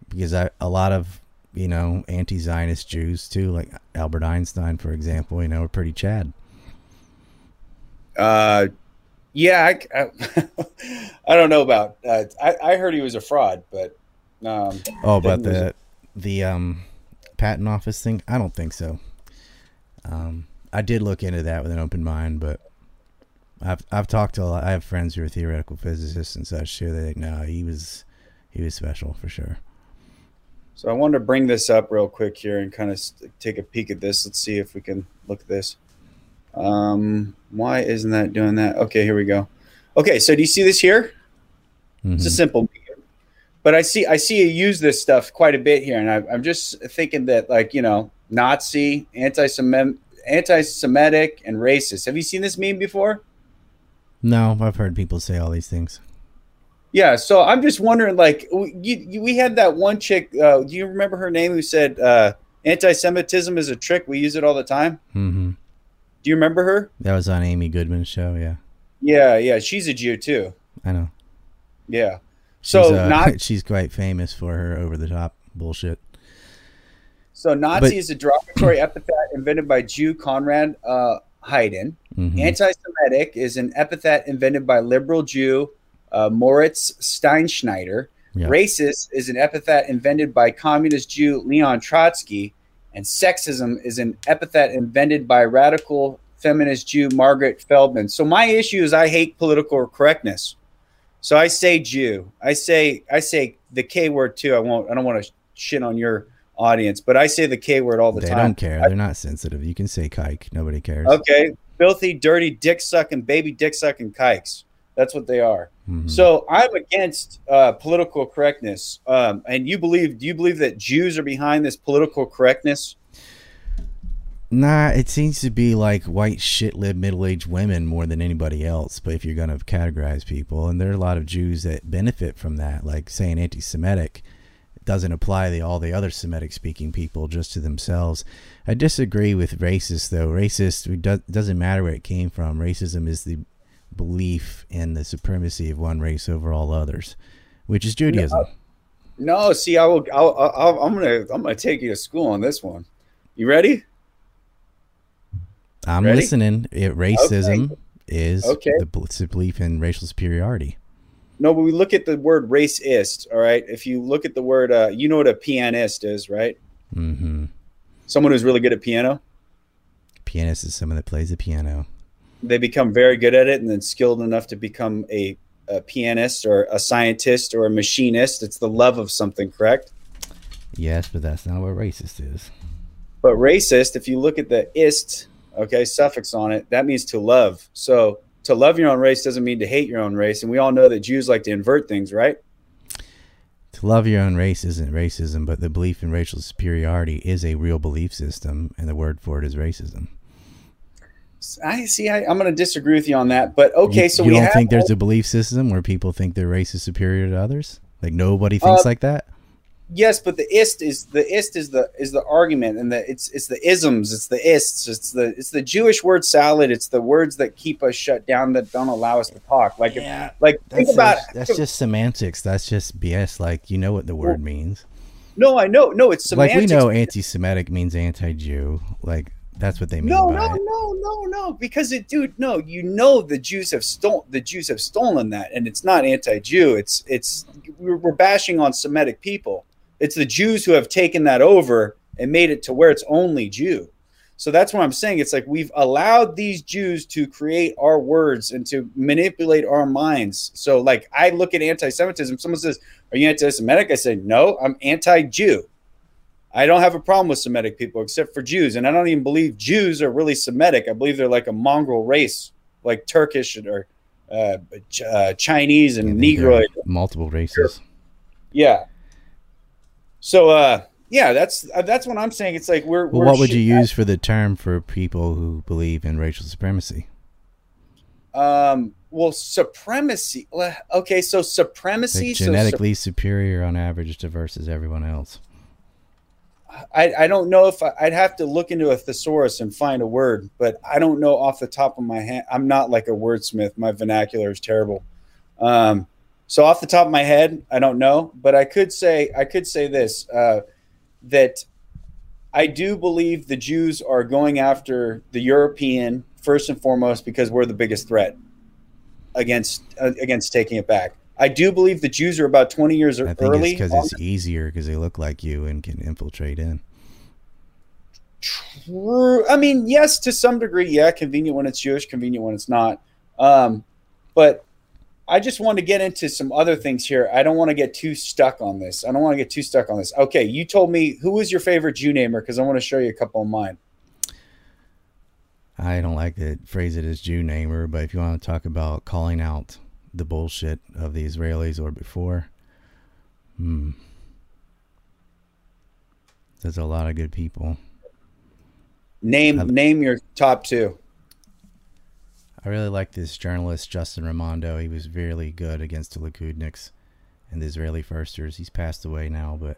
Speaker 3: because I a lot of you know anti-Zionist Jews too, like Albert Einstein, for example. You know, are pretty Chad.
Speaker 2: Uh, yeah, I, I, I don't know about. Uh, I, I heard he was a fraud, but um,
Speaker 3: Oh, about the the um patent office thing? I don't think so. Um, I did look into that with an open mind, but I've I've talked to a lot, I have friends who are theoretical physicists and such too. They no, he was he was special for sure.
Speaker 2: So I wanted to bring this up real quick here and kind of take a peek at this. Let's see if we can look at this. Um, why isn't that doing that? Okay, here we go. Okay, so do you see this here? It's a
Speaker 3: Mhm.
Speaker 2: simple. But I see I see you use this stuff quite a bit here, and I, I'm just thinking that like you know Nazi, anti-Semitic, anti-Semitic, and racist. Have you seen this meme before?
Speaker 3: No, I've heard people say all these things.
Speaker 2: Yeah, so I'm just wondering, like, we, you, you, we had that one chick. Uh, do you remember her name? Who said uh, anti-Semitism is a trick? We use it all the time.
Speaker 3: hmm
Speaker 2: Do you remember her?
Speaker 3: That was on Amy Goodman's show. Yeah,
Speaker 2: Yeah, yeah, she's a Jew too.
Speaker 3: I know.
Speaker 2: Yeah.
Speaker 3: She's,
Speaker 2: So
Speaker 3: uh,
Speaker 2: not
Speaker 3: she's quite famous for her over the top bullshit.
Speaker 2: so Nazi
Speaker 3: but-
Speaker 2: is a derogatory epithet invented by Jew Conrad uh, Heiden.
Speaker 3: Mhm.
Speaker 2: Anti-Semitic is an epithet invented by liberal Jew uh, Moritz Steinschneider.
Speaker 3: Yeah.
Speaker 2: Racist is an epithet invented by communist Jew Leon Trotsky, and sexism is an epithet invented by radical feminist Jew Margaret Feldman. So my issue is I hate political correctness. So I say Jew. I say I say the K word too. I won't. I don't want to shit on your audience, but I say the K word all the
Speaker 3: They
Speaker 2: time.
Speaker 3: They don't care. They're not sensitive. You can say kike. Nobody cares.
Speaker 2: Okay, filthy, dirty, dick sucking, baby dick sucking kikes. That's what they are.
Speaker 3: Mhm.
Speaker 2: So I'm against uh, political correctness. Um, and you believe? Do you believe that Jews are behind this political correctness?
Speaker 3: Nah, it seems to be like white shit lib middle aged women more than anybody else. But if you're gonna categorize people, and there are a lot of Jews that benefit from that, like saying anti-Semitic doesn't apply to all the other Semitic speaking people, just to themselves. I disagree with racist though. Racist doesn't matter where it came from. Racism is the belief in the supremacy of one race over all others, which is Judaism.
Speaker 2: No. See, I will. I'll, I'll, I'm gonna. I'm gonna take you to school on this one. You ready?
Speaker 3: I'm
Speaker 2: Ready?
Speaker 3: listening. It, racism is
Speaker 2: Okay.
Speaker 3: the it's the belief in racial superiority.
Speaker 2: No, but we look at the word racist. All right. If you look at the word, uh, you know what a pianist is, right?
Speaker 3: Mm-hmm.
Speaker 2: Someone who's really good at piano.
Speaker 3: Pianist is someone that plays the piano.
Speaker 2: They become very good at it and then skilled enough to become a, a pianist or a scientist or a machinist. It's the love of something, correct?
Speaker 3: Yes, but that's not what racist is.
Speaker 2: But racist, if you look at the ist, okay, suffix on it, that means to love. So to love your own race doesn't mean to hate your own race. And we all know that Jews like to invert things, right?
Speaker 3: To love your own race isn't racism, but the belief in racial superiority is a real belief system, and the word for it is racism.
Speaker 2: I see. I, I'm going to disagree with you on that. But okay,
Speaker 3: you,
Speaker 2: so
Speaker 3: you
Speaker 2: we
Speaker 3: don't
Speaker 2: have
Speaker 3: think there's a belief system where people think their race is superior to others? Like nobody thinks
Speaker 2: Uh,
Speaker 3: like that?
Speaker 2: Yes, but the ist is the ist is the is the argument, and the it's it's the isms, it's the ists, it's the it's the Jewish word salad. It's the words that keep us shut down that don't allow us to talk. Like if, like think
Speaker 3: That's,
Speaker 2: about
Speaker 3: that's just semantics. That's just BS. Like you know what the word means.
Speaker 2: no, I know, no, it's
Speaker 3: Like we know anti-Semitic means anti-Jew. Like that's what they mean
Speaker 2: No,
Speaker 3: by
Speaker 2: no,
Speaker 3: it.
Speaker 2: no, no, no. Because it, dude, no. You know the Jews have stolen. The Jews have stolen that, and it's not anti-Jew. It's it's we're, we're bashing on Semitic people. It's the Jews who have taken that over and made it to where it's only Jew. So that's what I'm saying. It's like we've allowed these Jews to create our words and to manipulate our minds. So, like, I look at anti Semitism, someone says, Are you anti Semitic? I say, No, I'm anti Jew. I don't have a problem with Semitic people except for Jews. And I don't even believe Jews are really Semitic. I believe they're like a mongrel race, like Turkish or uh, uh, Chinese and Negroid.
Speaker 3: multiple races.
Speaker 2: Yeah. So, uh, yeah, that's uh, that's what I'm saying. It's like we're.
Speaker 3: Well,
Speaker 2: we're
Speaker 3: what would you use for the term for people who believe in racial supremacy?
Speaker 2: Um. Well, supremacy. Okay, so supremacy.
Speaker 3: Like
Speaker 2: so
Speaker 3: genetically superior on average to versus everyone else.
Speaker 2: I I don't know if I, I'd have to look into a thesaurus and find a word, but I don't know off the top of my head. I'm not like a wordsmith. My vernacular is terrible. Um. So off the top of my head, I don't know, but I could say I could say this uh, that I do believe the Jews are going after the European first and foremost because we're the biggest threat against uh, against taking it back. I do believe the Jews are about 20 years
Speaker 3: I think
Speaker 2: early.
Speaker 3: it's because it's easier because they look like you and can infiltrate in.
Speaker 2: True. I mean, yes, to some degree, yeah, convenient when it's Jewish, convenient when it's not. Um, but I just want to get into some other things here. I don't want to get too stuck on this. I don't want to get too stuck on this. Okay, you told me who was your favorite Jew namer because I want to show you a couple of mine.
Speaker 3: I don't like to phrase it as Jew namer, but if you want to talk about calling out the bullshit of the Israelis or before, hmm, there's a lot of good people.
Speaker 2: Name
Speaker 3: Um,
Speaker 2: name your top two.
Speaker 3: I really like this journalist Justin Raimondo. He was really good against the Likudniks and the Israeli firsters. He's passed away now, but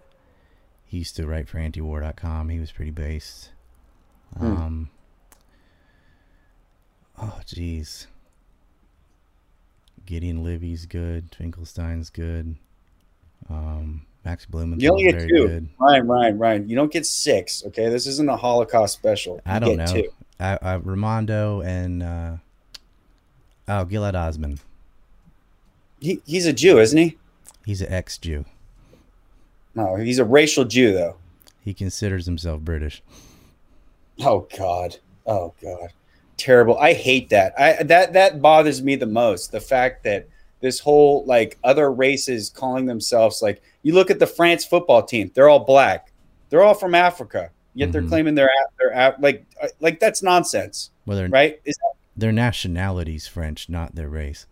Speaker 3: he used to write for antiwar.com. He was pretty based.
Speaker 2: Hmm.
Speaker 3: Um, oh, jeez. Gideon Levy's good. Finkelstein's good. Um, Max
Speaker 2: You only get
Speaker 3: very
Speaker 2: two.
Speaker 3: good.
Speaker 2: Ryan, Ryan, Ryan. You don't get six. Okay, this isn't a Holocaust special.
Speaker 3: I don't
Speaker 2: get
Speaker 3: know.
Speaker 2: Two.
Speaker 3: I, I, Raimondo and uh, oh, Gilad Atzmon.
Speaker 2: He, he's a Jew, isn't he?
Speaker 3: He's an ex-Jew.
Speaker 2: No, he's a racial Jew, though.
Speaker 3: He considers himself British.
Speaker 2: Oh God. Oh God. Terrible. I hate that. I that that bothers me the most. The fact that this whole like other races calling themselves like you look at the France football team, they're all black. They're all from Africa. Yet they're
Speaker 3: Mhm.
Speaker 2: claiming they're a- they're like uh, like that's nonsense,
Speaker 3: Well, their
Speaker 2: right? Is
Speaker 3: their nationality's French, not their race.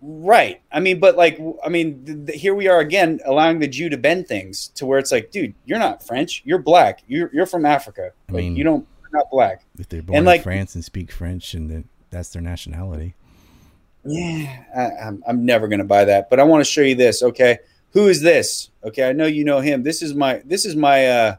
Speaker 2: right. I mean, but like I mean, th- th- here we are again allowing the Jew to bend things to where it's like, dude, you're not French. You're black. You're you're from Africa.
Speaker 3: I
Speaker 2: Like,
Speaker 3: mean-
Speaker 2: you don't you're not black.
Speaker 3: If they're born
Speaker 2: like-
Speaker 3: in France and speak French, and then that's their nationality.
Speaker 2: Yeah, I, I'm, I'm never gonna buy that. But I want to show you this. Okay, who is this? Okay, I know you know him. This is my this is my uh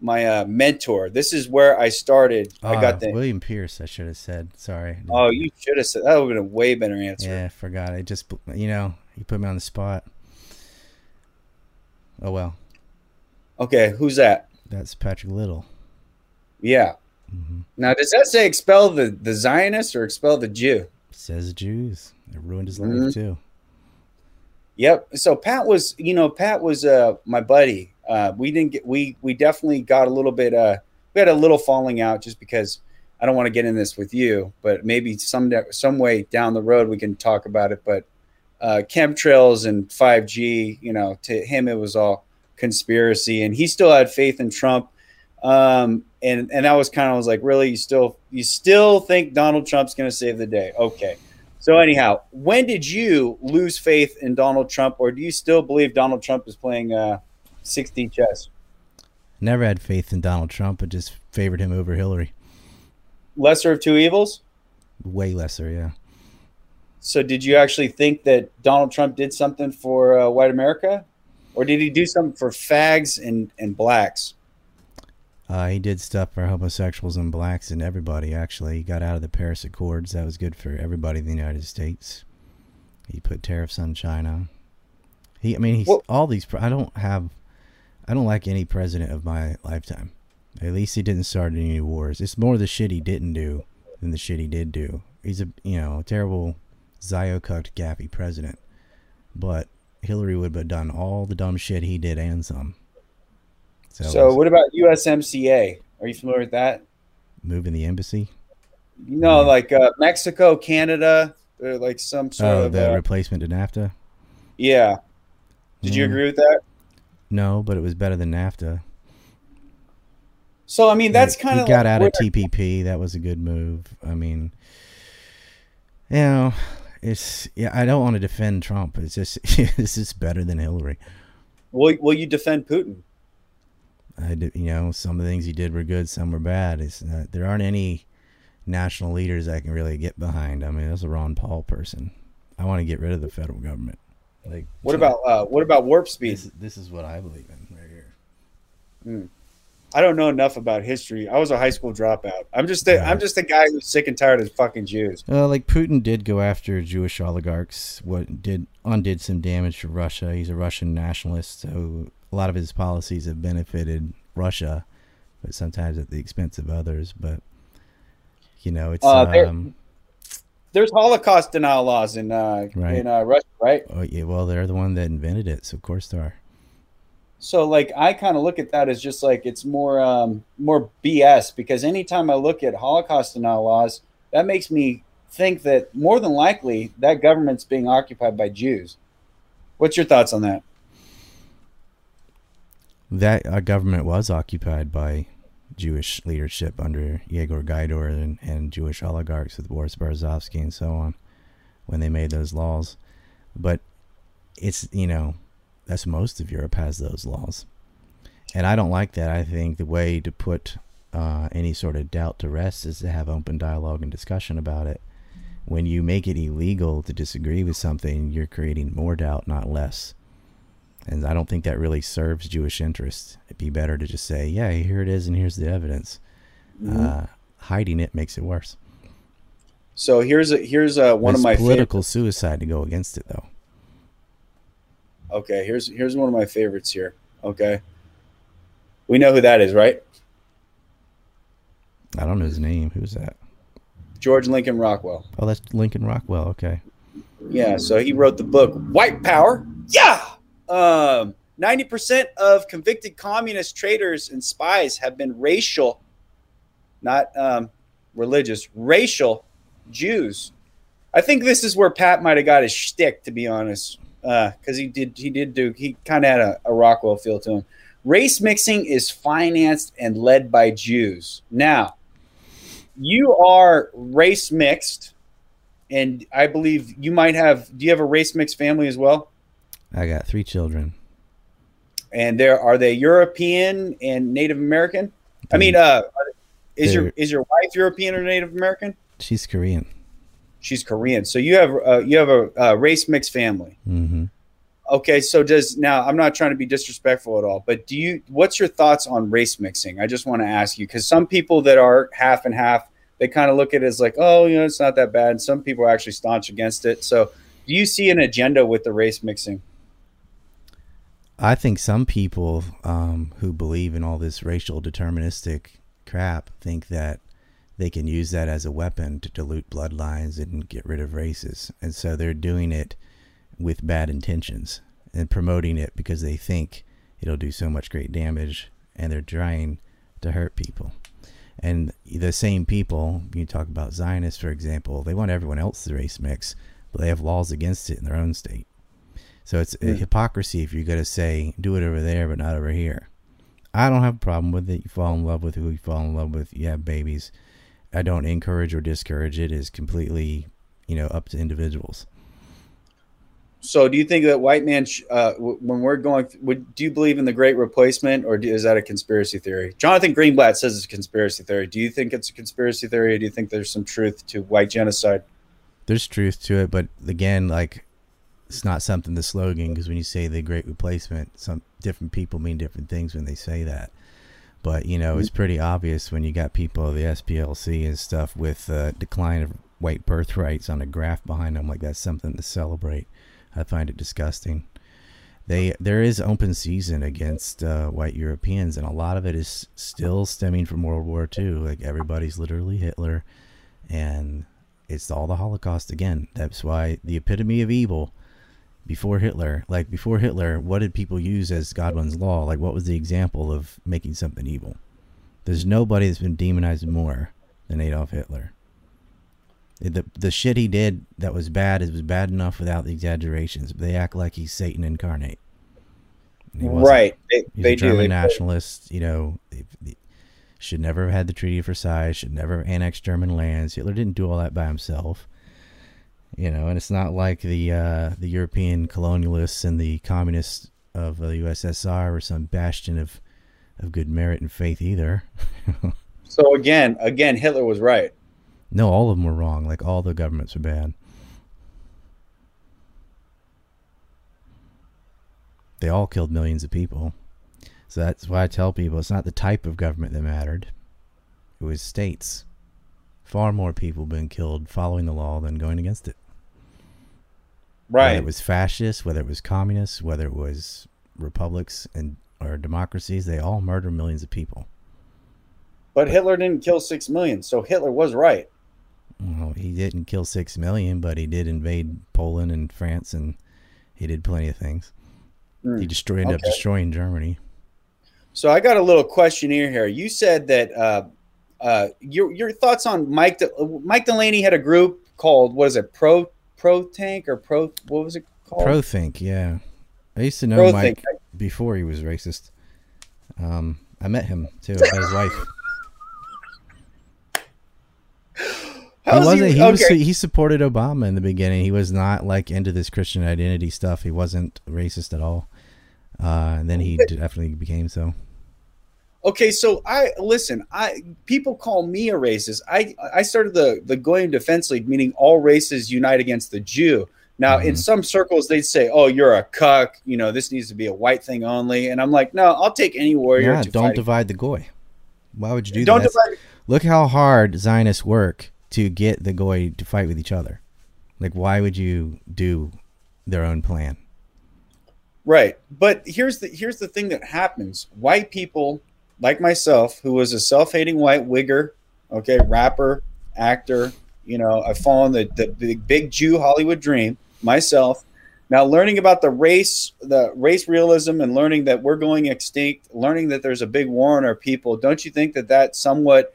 Speaker 2: my uh mentor. This is where I started. I
Speaker 3: Ah,
Speaker 2: got the.
Speaker 3: William Pierce. I should have said. Sorry.
Speaker 2: Oh, you should have said that. Would have been a way better answer.
Speaker 3: yeah, I forgot. I just you know you put me on the spot. Oh well,
Speaker 2: Okay, who's that?
Speaker 3: that's Patrick Little.
Speaker 2: Yeah.
Speaker 3: hmm
Speaker 2: Now, does that say expel the the Zionist or expel the Jew?
Speaker 3: Says Jews. It ruined his life too.
Speaker 2: Yep. So Pat was, you know, Pat was uh my buddy. Uh we didn't get we we definitely got a little bit uh we had a little falling out just because I don't want to get in this with you, but maybe some some way down the road we can talk about it. But uh chemtrails and 5G, you know, to him it was all conspiracy and he still had faith in Trump. Um and and that was kind of was like, really, you still you still think Donald Trump's gonna save the day. Okay. So anyhow, when did you lose faith in Donald Trump, or do you still believe Donald Trump is playing uh, 6D chess?
Speaker 3: Never had faith in Donald Trump, but just favored him over Hillary.
Speaker 2: Lesser of two evils.
Speaker 3: Way lesser, yeah.
Speaker 2: So did you actually think that Donald Trump did something for uh, white America, or did he do something for fags and and blacks?
Speaker 3: Uh, he did stuff for homosexuals and blacks and everybody. Actually, he got out of the Paris Accords. That was good for everybody in the United States. He put tariffs on China. He, I mean, he's
Speaker 2: Well-
Speaker 3: all these. I don't have, I don't like any president of my lifetime. At least he didn't start any wars. It's more the shit he didn't do than the shit he did do. He's a you know terrible, zio-cucked, gaffy president. But Hillary would have done all the dumb shit he did and some. So,
Speaker 2: So what about USMCA? Are you familiar with that?
Speaker 3: moving the embassy?
Speaker 2: You know, like uh, Mexico, Canada, like some sort
Speaker 3: Oh,
Speaker 2: of
Speaker 3: the
Speaker 2: uh,
Speaker 3: replacement to NAFTA?
Speaker 2: yeah. Did you
Speaker 3: Mm.
Speaker 2: agree with that?
Speaker 3: No, but it was better than NAFTA.
Speaker 2: So I mean, that's kind
Speaker 3: he
Speaker 2: of
Speaker 3: got
Speaker 2: like
Speaker 3: out of TPP. That was a good move. I mean, you know, it's yeah. I don't want to defend Trump. It's just this is better than Hillary.
Speaker 2: Will Will you defend Putin?
Speaker 3: I did, you know, some of the things he did were good, some were bad. It's not, there aren't any national leaders I can really get behind. I mean, that's a Ron Paul person. I want to get rid of the federal government. Like,
Speaker 2: What about uh, what about warp speed?
Speaker 3: this? This is what I believe in right here.
Speaker 2: I don't know enough about history. I was a high school dropout. I'm just a, I'm just a guy who's sick and tired of fucking Jews.
Speaker 3: Well, like Putin did go after Jewish oligarchs. What did undid some damage to Russia. He's a Russian nationalist, so a lot of his policies have benefited Russia, but sometimes at the expense of others. But you know, it's
Speaker 2: Uh,
Speaker 3: um,
Speaker 2: There's Holocaust denial laws in uh,
Speaker 3: Right.
Speaker 2: in uh, Russia, right?
Speaker 3: oh yeah, well they're the one that invented it, so of course they are.
Speaker 2: So like I kind of look at that as just like it's more um, more BS because anytime I look at Holocaust denial laws, that makes me think that more than likely that government's being occupied by Jews. What's your thoughts on that?
Speaker 3: That our government was occupied by Jewish leadership under Yegor Gaidar and, and Jewish oligarchs with Boris Berezovsky and so on when they made those laws. But it's, you know, that's most of Europe has those laws. And I don't like that. I think the way to put uh, any sort of doubt to rest is to have open dialogue and discussion about it. When you make it illegal to disagree with something, you're creating more doubt, not less. And I don't think that really serves Jewish interests. It'd be better to just say, yeah, here it is, and here's the evidence. Uh, hiding it makes it worse.
Speaker 2: So here's a, here's a, one
Speaker 3: it's
Speaker 2: of my favorite.
Speaker 3: political suicide to go against it, though.
Speaker 2: Okay, here's here's one of my favorites here. Okay, we know who that is, right?
Speaker 3: I don't know his name. Who's that?
Speaker 2: George Lincoln Rockwell.
Speaker 3: Oh, that's Lincoln Rockwell. Okay.
Speaker 2: Yeah, so he wrote the book White Power. Yeah. Um, 90% of convicted communist traitors and spies have been racial, not um, religious, racial Jews. I think this is where Pat might have got his shtick, to be honest, because he did he did do he kind of had a, a Rockwell feel to him. Race mixing is financed and led by Jews. Now, you are race mixed and I believe you might have. Do you have a race mixed family as well?
Speaker 3: I got three children.
Speaker 2: And there are they European and Native American? I mean, uh, is your
Speaker 3: They're-
Speaker 2: is your wife European or Native American?
Speaker 3: She's Korean.
Speaker 2: She's Korean. So you have uh, you have a, uh race mixed family.
Speaker 3: hmm
Speaker 2: Okay, so does now I'm not trying to be disrespectful at all, but do you what's your thoughts on race mixing? I just want to ask you because some people that are half and half, they kind of look at it as like, oh, you know, it's not that bad. And some people are actually staunch against it. So do you see an agenda with the race mixing?
Speaker 3: I think some people um, who believe in all this racial deterministic crap think that they can use that as a weapon to dilute bloodlines and get rid of races. And so they're doing it with bad intentions and promoting it because they think it'll do so much great damage and they're trying to hurt people. And the same people, you talk about Zionists, for example, they want everyone else to race mix, but they have laws against it in their own state. So it's a hypocrisy if you're going to say, do it over there, but not over here. I don't have a problem with it. You fall in love with who you fall in love with. You have babies. I don't encourage or discourage it. It's completely, you know, up to individuals.
Speaker 2: So, do you think that white man, sh- uh, w- when we're going, would do you believe in the Great Replacement, or do, is that a conspiracy theory? Jonathan Greenblatt says it's a conspiracy theory. Do you think it's a conspiracy theory, or do you think there's some truth to white genocide?
Speaker 3: There's truth to it, but again, like it's not something the slogan because when you say the great replacement, some different people mean different things when they say that. But you know, it's pretty obvious when you got people of the SPLC and stuff with uh, decline of white birth birthrights on a graph behind them, like that's something to celebrate. I find it disgusting. They there is open season against uh, white Europeans, and a lot of it is still stemming from World War II. Like everybody's literally Hitler, and it's all the Holocaust again. That's why the epitome of evil before Hitler. Like before Hitler, what did people use as Godwin's law? Like what was the example of making something evil? There's nobody that's been demonized more than Adolf Hitler. The the shit he did that was bad is was bad enough without the exaggerations. They act like he's Satan incarnate.
Speaker 2: Right. They,
Speaker 3: He's
Speaker 2: they
Speaker 3: a. German
Speaker 2: They-
Speaker 3: nationalist. You know, they, they should never have had the Treaty of Versailles. Should never have annexed German lands. Hitler didn't do all that by himself. You know, and it's not like the uh, the European colonialists and the communists of the USSR were some bastion of of good merit and faith either.
Speaker 2: So again, again, Hitler was right.
Speaker 3: no, all of them were wrong. Like all the governments are bad. They all killed millions of people. So that's why I tell people it's not the type of government that mattered. It was states. Far more people been killed following the law than going against it. Whether
Speaker 2: Right.
Speaker 3: it was fascist, whether it was communists, whether it was republics and or democracies, they all murder millions of people.
Speaker 2: But Hitler didn't kill six million, so Hitler was right.
Speaker 3: Well, he didn't kill six million, but he did invade Poland and France, and he did plenty of things.
Speaker 2: Hmm,
Speaker 3: He destroyed, ended up destroying Germany.
Speaker 2: So I got a little questionnaire here. You said that uh, uh, your your thoughts on Mike De- Mike Delaney had a group called what is it Pro Pro Tank or Pro what was it called?
Speaker 3: Pro Think. yeah. I used to know
Speaker 2: Prothink.
Speaker 3: Mike before he was racist. Um, I met him too. His wife. He wasn't. He, was.
Speaker 2: okay.
Speaker 3: He supported Obama in the beginning. He was not like into this Christian identity stuff. He wasn't racist at all. Uh, and then he definitely became so.
Speaker 2: Okay, so I listen. I people call me a racist. I I started the the Goyim Defense League, meaning all races unite against the Jew. Now, in
Speaker 3: Mhm.
Speaker 2: some circles, they'd say, "Oh, you're a cuck. You know, this needs to be a white thing only." And I'm like, "No, I'll take any warrior
Speaker 3: Yeah, don't divide the goy. Why would you do
Speaker 2: don't
Speaker 3: that?
Speaker 2: divide."
Speaker 3: Look how hard Zionists work to get the goy to fight with each other. Like, why would you do their own plan?
Speaker 2: Right. But here's the here's the thing that happens. White people like myself, who was a self-hating white wigger, okay, rapper, actor, you know, I've fallen the, the big, big Jew Hollywood dream myself. Now learning about the race, the race realism and learning that we're going extinct, learning that there's a big war on our people, don't you think that that somewhat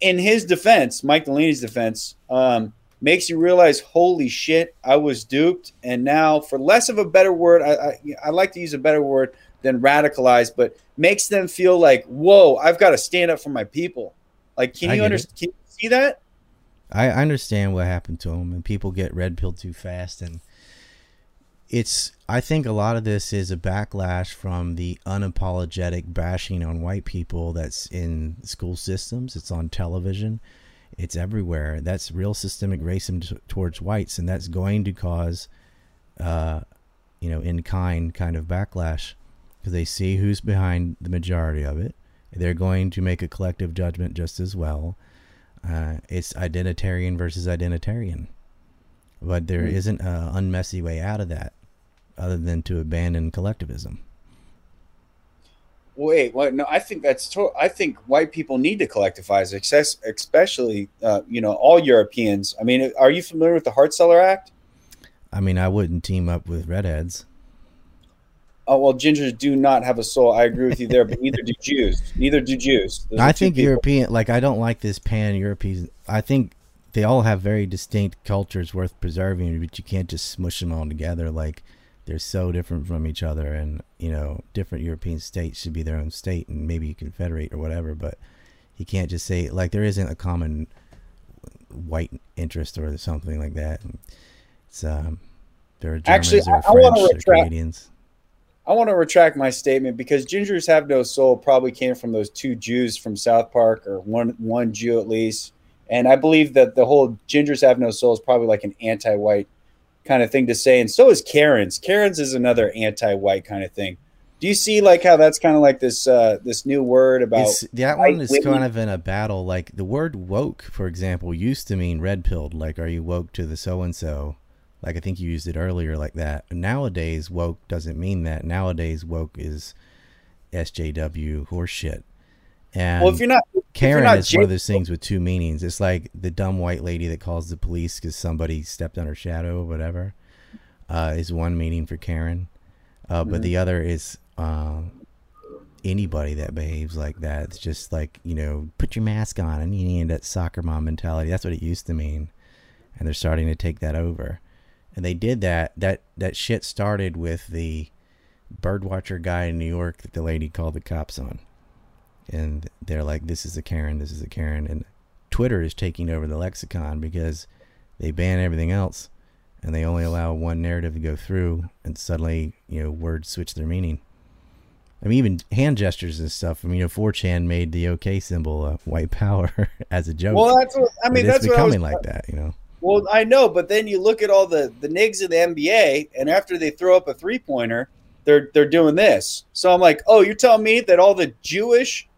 Speaker 2: in his defense, Mike Delaney's defense, um, makes you realize, holy shit, I was duped. And now, for less of a better word, I, I, I like to use a better word than radicalized, but makes them feel like, whoa, I've got to stand up for my people. Like, can
Speaker 3: I
Speaker 2: you understand? Can you see that?
Speaker 3: I understand what happened to him, and people get red pilled too fast, and it's. I think a lot of this is a backlash from the unapologetic bashing on white people that's in school systems. It's on television. It's everywhere. That's real systemic racism t- towards whites, and that's going to cause, uh, you know, in kind kind of backlash because they see who's behind the majority of it. They're going to make a collective judgment just as well. Uh, it's identitarian versus identitarian, but there
Speaker 2: Hmm.
Speaker 3: isn't a unmessy way out of that, other than to abandon collectivism.
Speaker 2: Wait, what? No, I think that's. To- I think white people need to collectivize, excess, especially, uh, you know, all Europeans. I mean, are you familiar with the Hart-Celler Act?
Speaker 3: I mean, I wouldn't team up with redheads.
Speaker 2: Oh well, gingers do not have a soul. I agree with you there, but neither do Jews. Neither do Jews. Those
Speaker 3: I
Speaker 2: are
Speaker 3: think
Speaker 2: people.
Speaker 3: European, like I don't like this pan-European. I think they all have very distinct cultures worth preserving, but you can't just smush them all together. Like they're so different from each other, and you know, different European states should be their own state, and maybe you confederate or whatever. But you can't just say like there isn't a common white interest or something like that. It's um, there are Germans
Speaker 2: Actually,
Speaker 3: or
Speaker 2: I- I
Speaker 3: French or
Speaker 2: retract-
Speaker 3: Canadians.
Speaker 2: I want to retract my statement because gingers have no soul probably came from those two Jews from South Park or one one Jew at least. And I believe that the whole gingers have no soul is probably like an anti-white kind of thing to say. And so is Karens. Karens is another anti-white kind of thing. Do you see like how that's kind of like this uh this new word about
Speaker 3: It's, that one is
Speaker 2: women.
Speaker 3: kind of in a battle. Like the word woke, for example, used to mean red pilled. Like, are you woke to the so and so? Like, I think you used it earlier, like that. Nowadays, woke doesn't mean that. Nowadays, woke is SJW horseshit. And
Speaker 2: well if you're not if you're
Speaker 3: Karen
Speaker 2: not
Speaker 3: is one of those things with two meanings. It's like the dumb white lady that calls the police because somebody stepped on her shadow or whatever. uh, is one meaning for Karen, uh, but the other is um, anybody that behaves like that. It's just like you know, put your mask on, and you need that soccer mom mentality. That's what it used to mean, and they're starting to take that over. And they did that. That that shit started with the birdwatcher guy in New York that the lady called the cops on, and they're like, "This is a Karen. This is a Karen," and Twitter is taking over the lexicon because they ban everything else and they only allow one narrative to go through and suddenly you know words switch their meaning i mean even hand gestures and stuff i mean you know 4chan made the okay symbol uh, white power as a joke
Speaker 2: Well, that's what I mean.
Speaker 3: But
Speaker 2: That's what I was
Speaker 3: becoming like that you know
Speaker 2: Well, I know, but then you look at all the the nigs in the NBA, and after they throw up a three pointer, they're they're doing this. So I'm like, oh, you're telling me that all the Jewish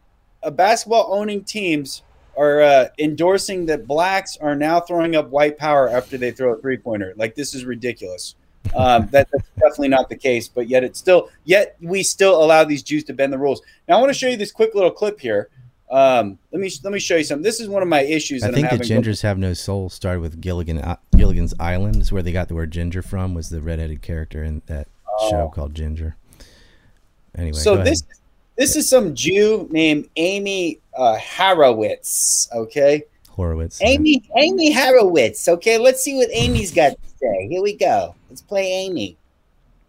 Speaker 2: uh, basketball owning teams are uh, endorsing that blacks are now throwing up white power after they throw a three pointer? Like this is ridiculous. Um, that, that's definitely not the case, but yet it's still yet we still allow these Jews to bend the rules. Now I want to show you this quick little clip here. Um, let me let me show you something. This is one of my issues.
Speaker 3: i think the gingers have no soul started with gilligan uh, gilligan's island is where they got the word ginger from was the redheaded character in that show called ginger anyway
Speaker 2: so this
Speaker 3: ahead.
Speaker 2: this is some Jew named Amy uh, Harowitz. Okay,
Speaker 3: horowitz yeah.
Speaker 2: Amy Amy Harowitz. Okay, let's see what Amy's got to say. Here we go. Let's play Amy.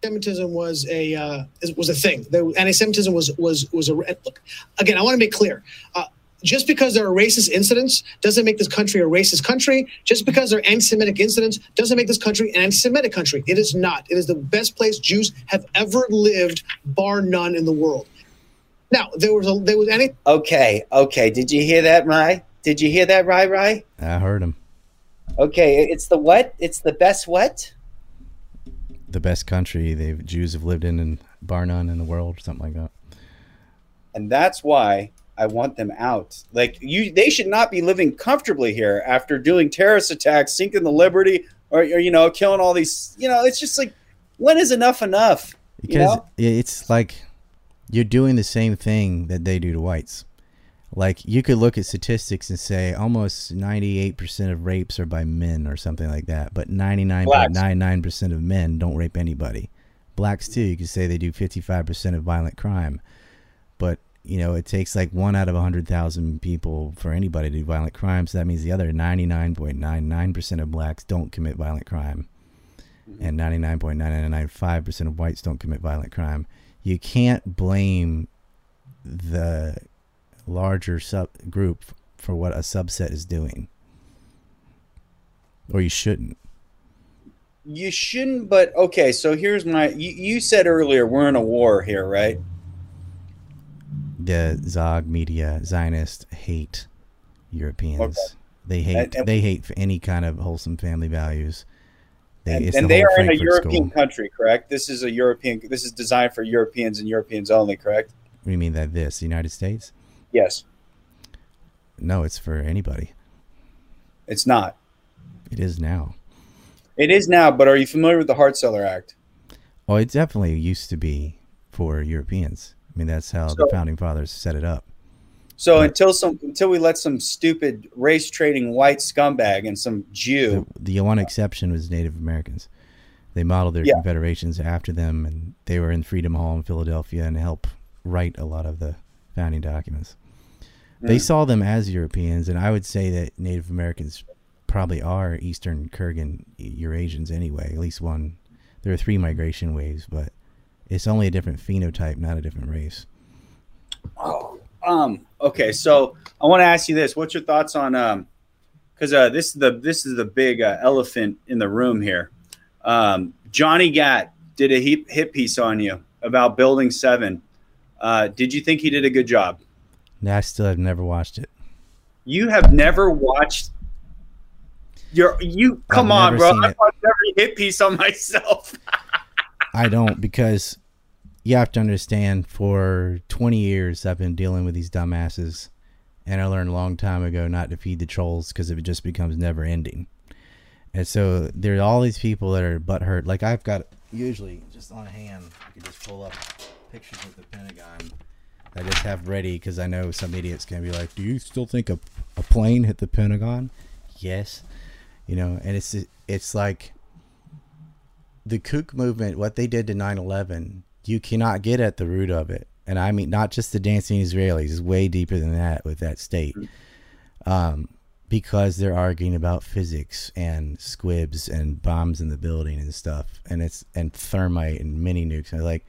Speaker 4: anti-Semitism was a uh, was a thing. There, anti-Semitism was was was a look. Again, I want to make clear. Uh, just because there are racist incidents doesn't make this country a racist country. Just because there are anti-Semitic incidents doesn't make this country an anti-Semitic country. It is not. It is the best place Jews have ever lived, bar none in the world. Now there was a there was any
Speaker 2: Okay, okay. Did you hear that, Rye? Did you hear that, Rye? Rye?
Speaker 3: i heard him
Speaker 2: Okay, it's the what? It's the best what?
Speaker 3: The best country they Jews have lived in and bar none in the world, something like that.
Speaker 2: and that's why I want them out. Like you, they should not be living comfortably here after doing terrorist attacks, sinking the Liberty, or, or you know, killing all these. You know, it's just like when is enough enough? You
Speaker 3: Because
Speaker 2: know?
Speaker 3: it's like you're doing the same thing that they do to whites. Like you could look at statistics and say almost 98% of rapes are by men or something like that, but 99.99% of men don't rape anybody. Blacks too, you could say they do 55% of violent crime. But, you know, it takes like 1 out of 100,000 people for anybody to do violent crime, so that means the other 99.99% of blacks don't commit violent crime. Mm-hmm. And 99.9995% of whites don't commit violent crime. You can't blame the larger sub group for what a subset is doing. Or you shouldn't.
Speaker 2: You shouldn't. But okay, so here's my. You, you said earlier we're in a war here, right?
Speaker 3: The Zog media Zionists hate Europeans.
Speaker 2: Okay.
Speaker 3: They hate
Speaker 2: And- and-
Speaker 3: they hate for any kind of wholesome family values. They,
Speaker 2: And, and
Speaker 3: the
Speaker 2: they are in a European
Speaker 3: School.
Speaker 2: country, correct? This is a European. This is designed for Europeans and Europeans only, correct?
Speaker 3: What do you mean that this the United States?
Speaker 2: Yes,
Speaker 3: No, it's for anybody.
Speaker 2: it's not.
Speaker 3: It is now.
Speaker 2: It is now, but are you familiar with the Hart-Celler Act?
Speaker 3: Oh, it definitely used to be for Europeans. I mean, that's how
Speaker 2: So-
Speaker 3: the founding fathers set it up.
Speaker 2: So
Speaker 3: Right.
Speaker 2: until some until we let some stupid race trading white scumbag and some Jew,
Speaker 3: The, the one exception was Native Americans. They modeled their
Speaker 2: Yeah.
Speaker 3: confederations after them, and they were in Freedom Hall in Philadelphia and helped write a lot of the founding documents. They
Speaker 2: Mm.
Speaker 3: saw them as Europeans, and I would say that Native Americans probably are Eastern Kurgan Eurasians anyway. At least one. There are three migration waves, but it's only a different phenotype, not a different race.
Speaker 2: Oh, um, okay. So I want to ask you this: What's your thoughts on um? Because uh, this is the this is the big uh, elephant in the room here. Um, Johnny Gat did a hit, hit piece on you about Building Seven. Uh, did you think he did a good job?
Speaker 3: I still have never watched it.
Speaker 2: You have never watched. Your you come on, bro. I watched every hit piece on myself.
Speaker 3: I don't because you have to understand for 20 years I've been dealing with these dumbasses and I learned a long time ago not to feed the trolls because it just becomes never ending. And so there are all these people that are butthurt. Like I've got usually just on hand, I can just pull up pictures of the Pentagon. I just have ready because I know some idiot's gonna be like, "Do you still think a, a plane hit the Pentagon?" Yes, you know, and it's it's like the kook movement, what they did to 9/11, you cannot get at the root of it, and I mean not just the dancing Israelis, it's way deeper than that with that state, um, because they're arguing about physics and squibs and bombs in the building and stuff, and it's and thermite and mini nukes, and like,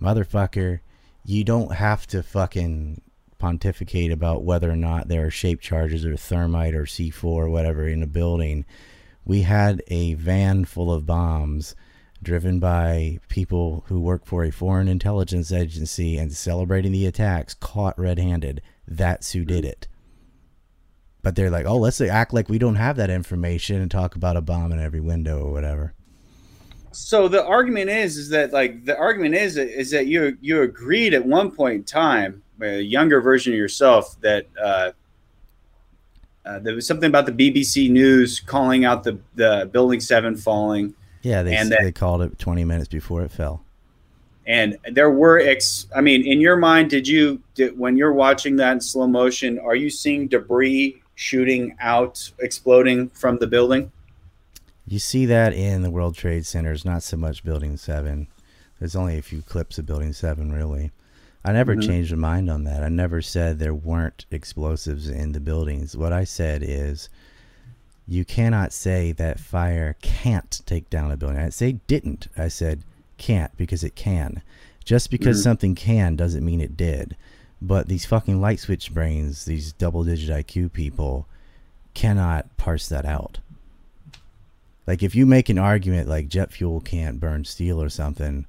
Speaker 3: motherfucker, you don't have to fucking pontificate about whether or not there are shape charges or thermite or C4 or whatever in a building. We had a van full of bombs driven by people who work for a foreign intelligence agency and celebrating the attacks caught red handed. That's who did it. But they're like, oh, let's act like we don't have that information and talk about a bomb in every window or whatever.
Speaker 2: So the argument is, is that like the argument is is that you you agreed at one point in time, a younger version of yourself, that uh, uh, there was something about the BBC News calling out the the Building Seven falling,
Speaker 3: Yeah, they,
Speaker 2: And
Speaker 3: they called it 20 minutes before it fell.
Speaker 2: and there were ex. I mean, in your mind, did you did, when you're watching that in slow motion, are you seeing debris shooting out, exploding from the building?
Speaker 3: You see that in the World Trade Centers, not so much Building 7. There's only a few clips of Building 7, really. I never
Speaker 2: Mhm.
Speaker 3: changed my mind on that. I never said there weren't explosives in the buildings. What I said is you cannot say that fire can't take down a building. I say didn't. I said can't because it can. Just because
Speaker 2: Mhm.
Speaker 3: something can doesn't mean it did. But these fucking light switch brains, these double digit IQ people, cannot parse that out. Like if you make an argument like jet fuel can't burn steel or something,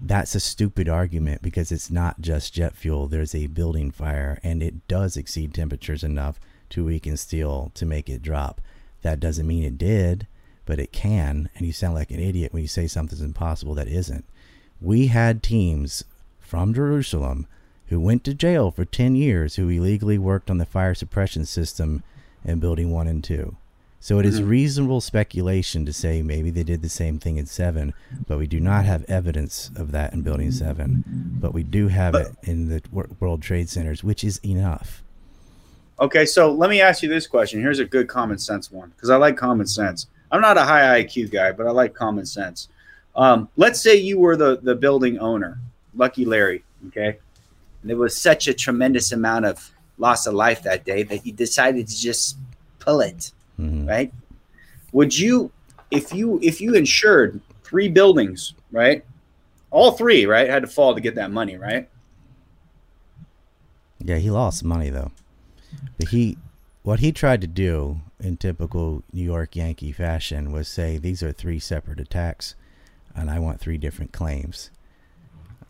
Speaker 3: that's a stupid argument because it's not just jet fuel. There's a building fire and it does exceed temperatures enough to weaken steel to make it drop. That doesn't mean it did, but it can. And you sound like an idiot when you say something's impossible that isn't. We had teams from Jerusalem who went to jail for 10 years who illegally worked on the fire suppression system in building 1 and 2. So it is reasonable speculation to say maybe they did the same thing in 7, but we do not have evidence of that in building 7. But we do have it in the World Trade Centers, which is enough.
Speaker 2: Okay, so let me ask you this question. Here's a good common sense one because I like common sense. I'm not a high IQ guy, but I like common sense. Um, let's say you were the the building owner, Lucky Larry. Okay, and there was such a tremendous amount of loss of life that day that you decided to just pull it.
Speaker 3: Mhm.
Speaker 2: Right? Would you, if you if you insured three buildings, right? All three, right, had to fall to get that money, right?
Speaker 3: Yeah, he lost money though. But he, what he tried to do in typical New York Yankee fashion was say these are three separate attacks, and I want three different claims.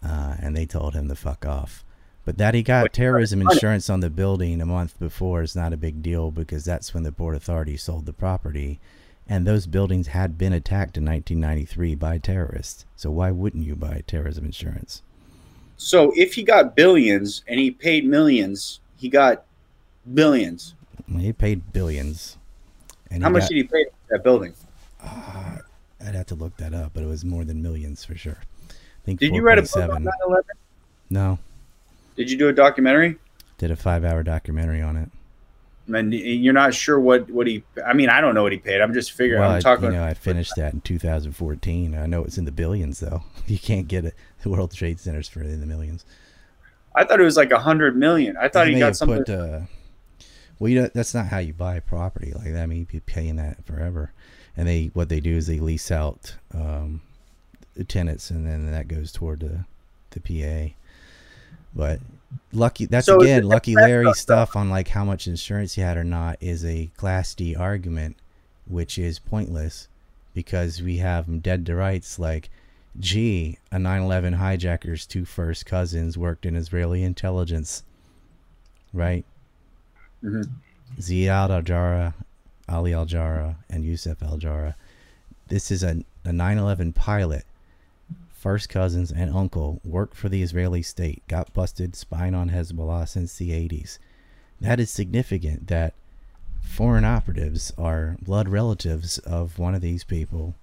Speaker 3: Uh, and they told him to fuck off. But that he got terrorism insurance on the building a month before is not a big deal because that's when the Port Authority sold the property. And those buildings had been attacked in 1993 by terrorists. So why wouldn't you buy terrorism insurance?
Speaker 2: So if he got billions and he paid millions, he got billions.
Speaker 3: He paid billions. And
Speaker 2: How much
Speaker 3: got-
Speaker 2: did he pay for that building?
Speaker 3: Uh, I'd have to look that up, but it was more than millions for sure. I think
Speaker 2: Did you write a book
Speaker 3: 4.7.
Speaker 2: on 9/11?
Speaker 3: No,
Speaker 2: Did you do a documentary?
Speaker 3: did a five-hour documentary on it.
Speaker 2: And you're not sure what what he. I mean, I don't know what he paid. I'm just figuring.
Speaker 3: Well,
Speaker 2: I'm talking.
Speaker 3: you know, I finished that in 2014. I know it's in the billions, though. You can't get it. The World Trade Centers for in the millions.
Speaker 2: I thought it was like a hundred million. I thought
Speaker 3: They
Speaker 2: he got something.
Speaker 3: Put, uh, well, you know, that's not how you buy property like that. I mean, you'd be paying that forever. And they, what they do is they lease out um, the tenants, and then that goes toward the the PA. But lucky, that's
Speaker 2: So
Speaker 3: again Lucky Larry stuff on like how much insurance he had or not is a Class D argument, which is pointless because we have dead to rights. Like, gee, a 9/11 hijacker's two first cousins worked in Israeli intelligence, right?
Speaker 2: Mhm.
Speaker 3: Ziad Al Jarrah, Ali Al Jarrah, and Yusuf Al Jarrah. This is a, a 9 11 pilot. First cousins and uncle worked for the Israeli state, got busted spying on Hezbollah since the 80s. That is significant that foreign operatives are blood relatives of one of these people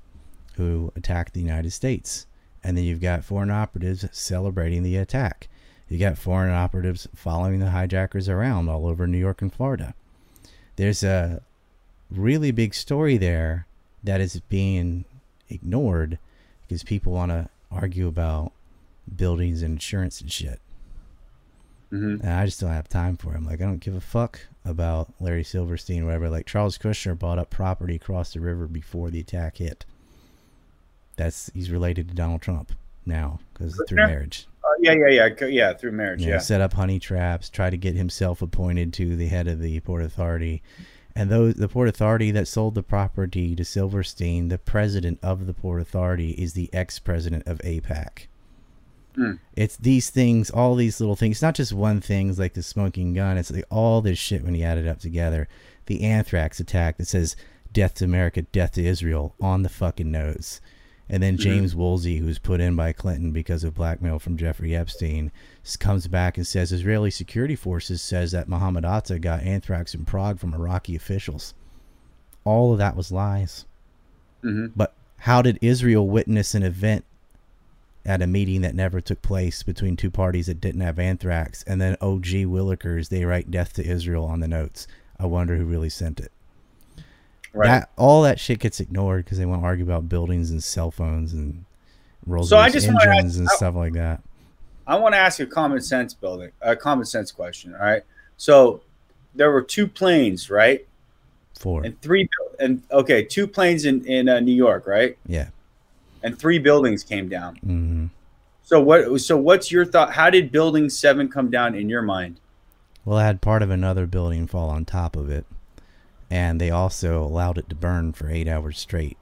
Speaker 3: who attacked the United States. And then you've got foreign operatives celebrating the attack. You got foreign operatives following the hijackers around all over New York and Florida. There's a really big story there that is being ignored because people want to argue about buildings and insurance and shit.
Speaker 2: Mhm.
Speaker 3: And I just don't have time for it. I'm like, I don't give a fuck about Larry Silverstein or whatever. Like Charles Kushner bought up property across the river before the attack hit. That's he's related to Donald Trump now because through
Speaker 2: Kushner?
Speaker 3: marriage.
Speaker 2: Uh, yeah, yeah, yeah, yeah. Through marriage,
Speaker 3: Yeah,
Speaker 2: yeah.
Speaker 3: set up honey traps, try to get himself appointed to the head of the port authority. And those the port authority that sold the property to Silverstein, the president of the port authority is the ex-president of AIPAC.
Speaker 2: Hmm.
Speaker 3: It's these things, all these little things. Not just one thing, like the smoking gun. It's like all this shit when you add it up together. The anthrax attack that says "Death to America, Death to Israel" on the fucking nose. And then James Woolsey, who's put in by Clinton because of blackmail from Jeffrey Epstein, comes back and says Israeli security forces says that Mohammed Atta got anthrax in Prague from Iraqi officials. All of that was lies.
Speaker 2: Mhm.
Speaker 3: But how did Israel witness an event at a meeting that never took place between two parties that didn't have anthrax? And then OG Willikers, they write "Death to Israel" on the notes. I wonder who really sent it.
Speaker 2: Right.
Speaker 3: That all that shit gets ignored because they want to argue about buildings and cell phones and Rolls
Speaker 2: So I just wanna ask-
Speaker 3: engines and
Speaker 2: I-
Speaker 3: stuff like that.
Speaker 2: I want to ask you a common sense building, a common sense question. All right. So there were two planes, right?
Speaker 3: Four,
Speaker 2: And three, and okay, two planes in in uh, New York, right?
Speaker 3: yeah.
Speaker 2: And three buildings came down.
Speaker 3: Mm-hmm.
Speaker 2: So what? So what's your thought? How did Building Seven come down in your mind?
Speaker 3: Well, I had part of another building fall on top of it, and they also allowed it to burn for eight hours straight.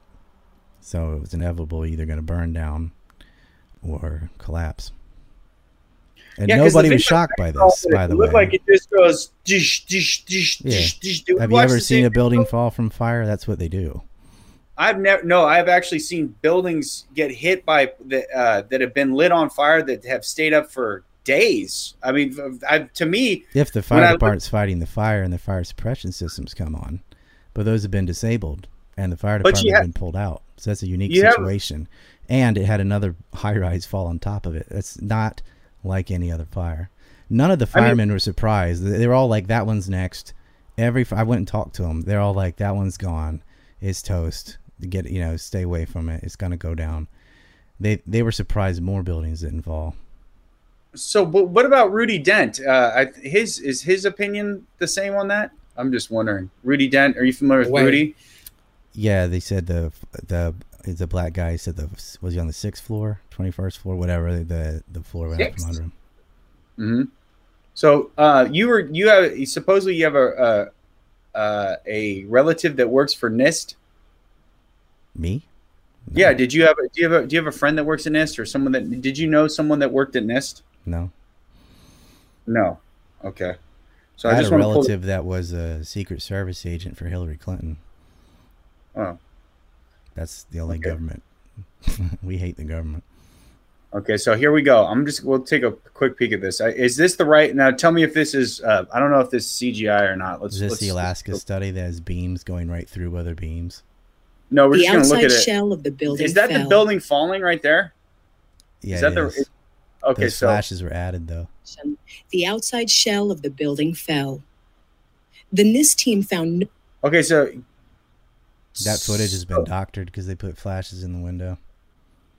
Speaker 3: So it was inevitable either going to burn down or collapse. And
Speaker 2: Yeah,
Speaker 3: nobody was shocked by this, by
Speaker 2: it
Speaker 3: the way.
Speaker 2: looked like it just goes dish dish dish
Speaker 3: Yeah.
Speaker 2: dish dish.
Speaker 3: Have you ever seen a building fall from fire? That's what they do.
Speaker 2: I've never. No, I've actually seen buildings get hit by the, uh, that have been lit on fire that have stayed up for days. I mean, I, to me,
Speaker 3: If the fire
Speaker 2: I look-
Speaker 3: department's fighting the fire and the fire suppression systems come on, but those have been disabled and the fire department have been pulled out. So that's a unique
Speaker 2: You have-
Speaker 3: situation. And it had another high rise fall on top of it. That's not like any other fire. None of the
Speaker 2: I mean-
Speaker 3: firemen were surprised. They were all like, "That one's next." Every I went and talked to them. They're all like, "That one's gone. It's toast. Get you know, stay away from it. It's gonna go down." They they were surprised more buildings didn't fall.
Speaker 2: So but what about Rudy Dent? Uh, I, his is his opinion the same on that? I'm just wondering. Rudy Dent, are you familiar with
Speaker 4: Wait.
Speaker 2: Rudy?
Speaker 3: Yeah, they said the the the black guy said the was he on the sixth floor, twenty first floor, whatever the the floor went out from under him.
Speaker 2: hmm So uh, you were you have supposedly you have a a, uh, a relative that works for NIST.
Speaker 3: Me? No.
Speaker 2: Yeah. Did you have a, do you have a, do you have a friend that works at NIST or someone that did you know someone that worked at NIST?
Speaker 3: No.
Speaker 2: No. Okay. So
Speaker 3: I,
Speaker 2: I,
Speaker 3: had
Speaker 2: just
Speaker 3: a
Speaker 2: want to pull.
Speaker 3: relative that was a Secret Service agent for Hillary Clinton.
Speaker 2: Oh.
Speaker 3: That's the only
Speaker 2: Okay.
Speaker 3: government. we hate the government.
Speaker 2: Okay, so here we go. I'm just we'll take a quick peek at this. Is this the right now? Tell me if this is. Uh, I don't know if this is CGI or not. Let's.
Speaker 3: Is this
Speaker 2: let's
Speaker 3: the Alaska study that has beams going right through other beams?
Speaker 2: No, we're
Speaker 5: the
Speaker 2: just gonna look
Speaker 5: outside
Speaker 2: at it.
Speaker 5: shell of the building
Speaker 2: Is that the building falling right there?
Speaker 3: Yeah,
Speaker 2: Is that
Speaker 3: it
Speaker 2: the?
Speaker 3: is.
Speaker 2: Okay,
Speaker 3: Those
Speaker 2: so
Speaker 3: flashes were added though.
Speaker 5: The outside shell of the building fell. The NIST team found no
Speaker 2: okay, so
Speaker 3: That footage has been doctored because they put flashes in the window.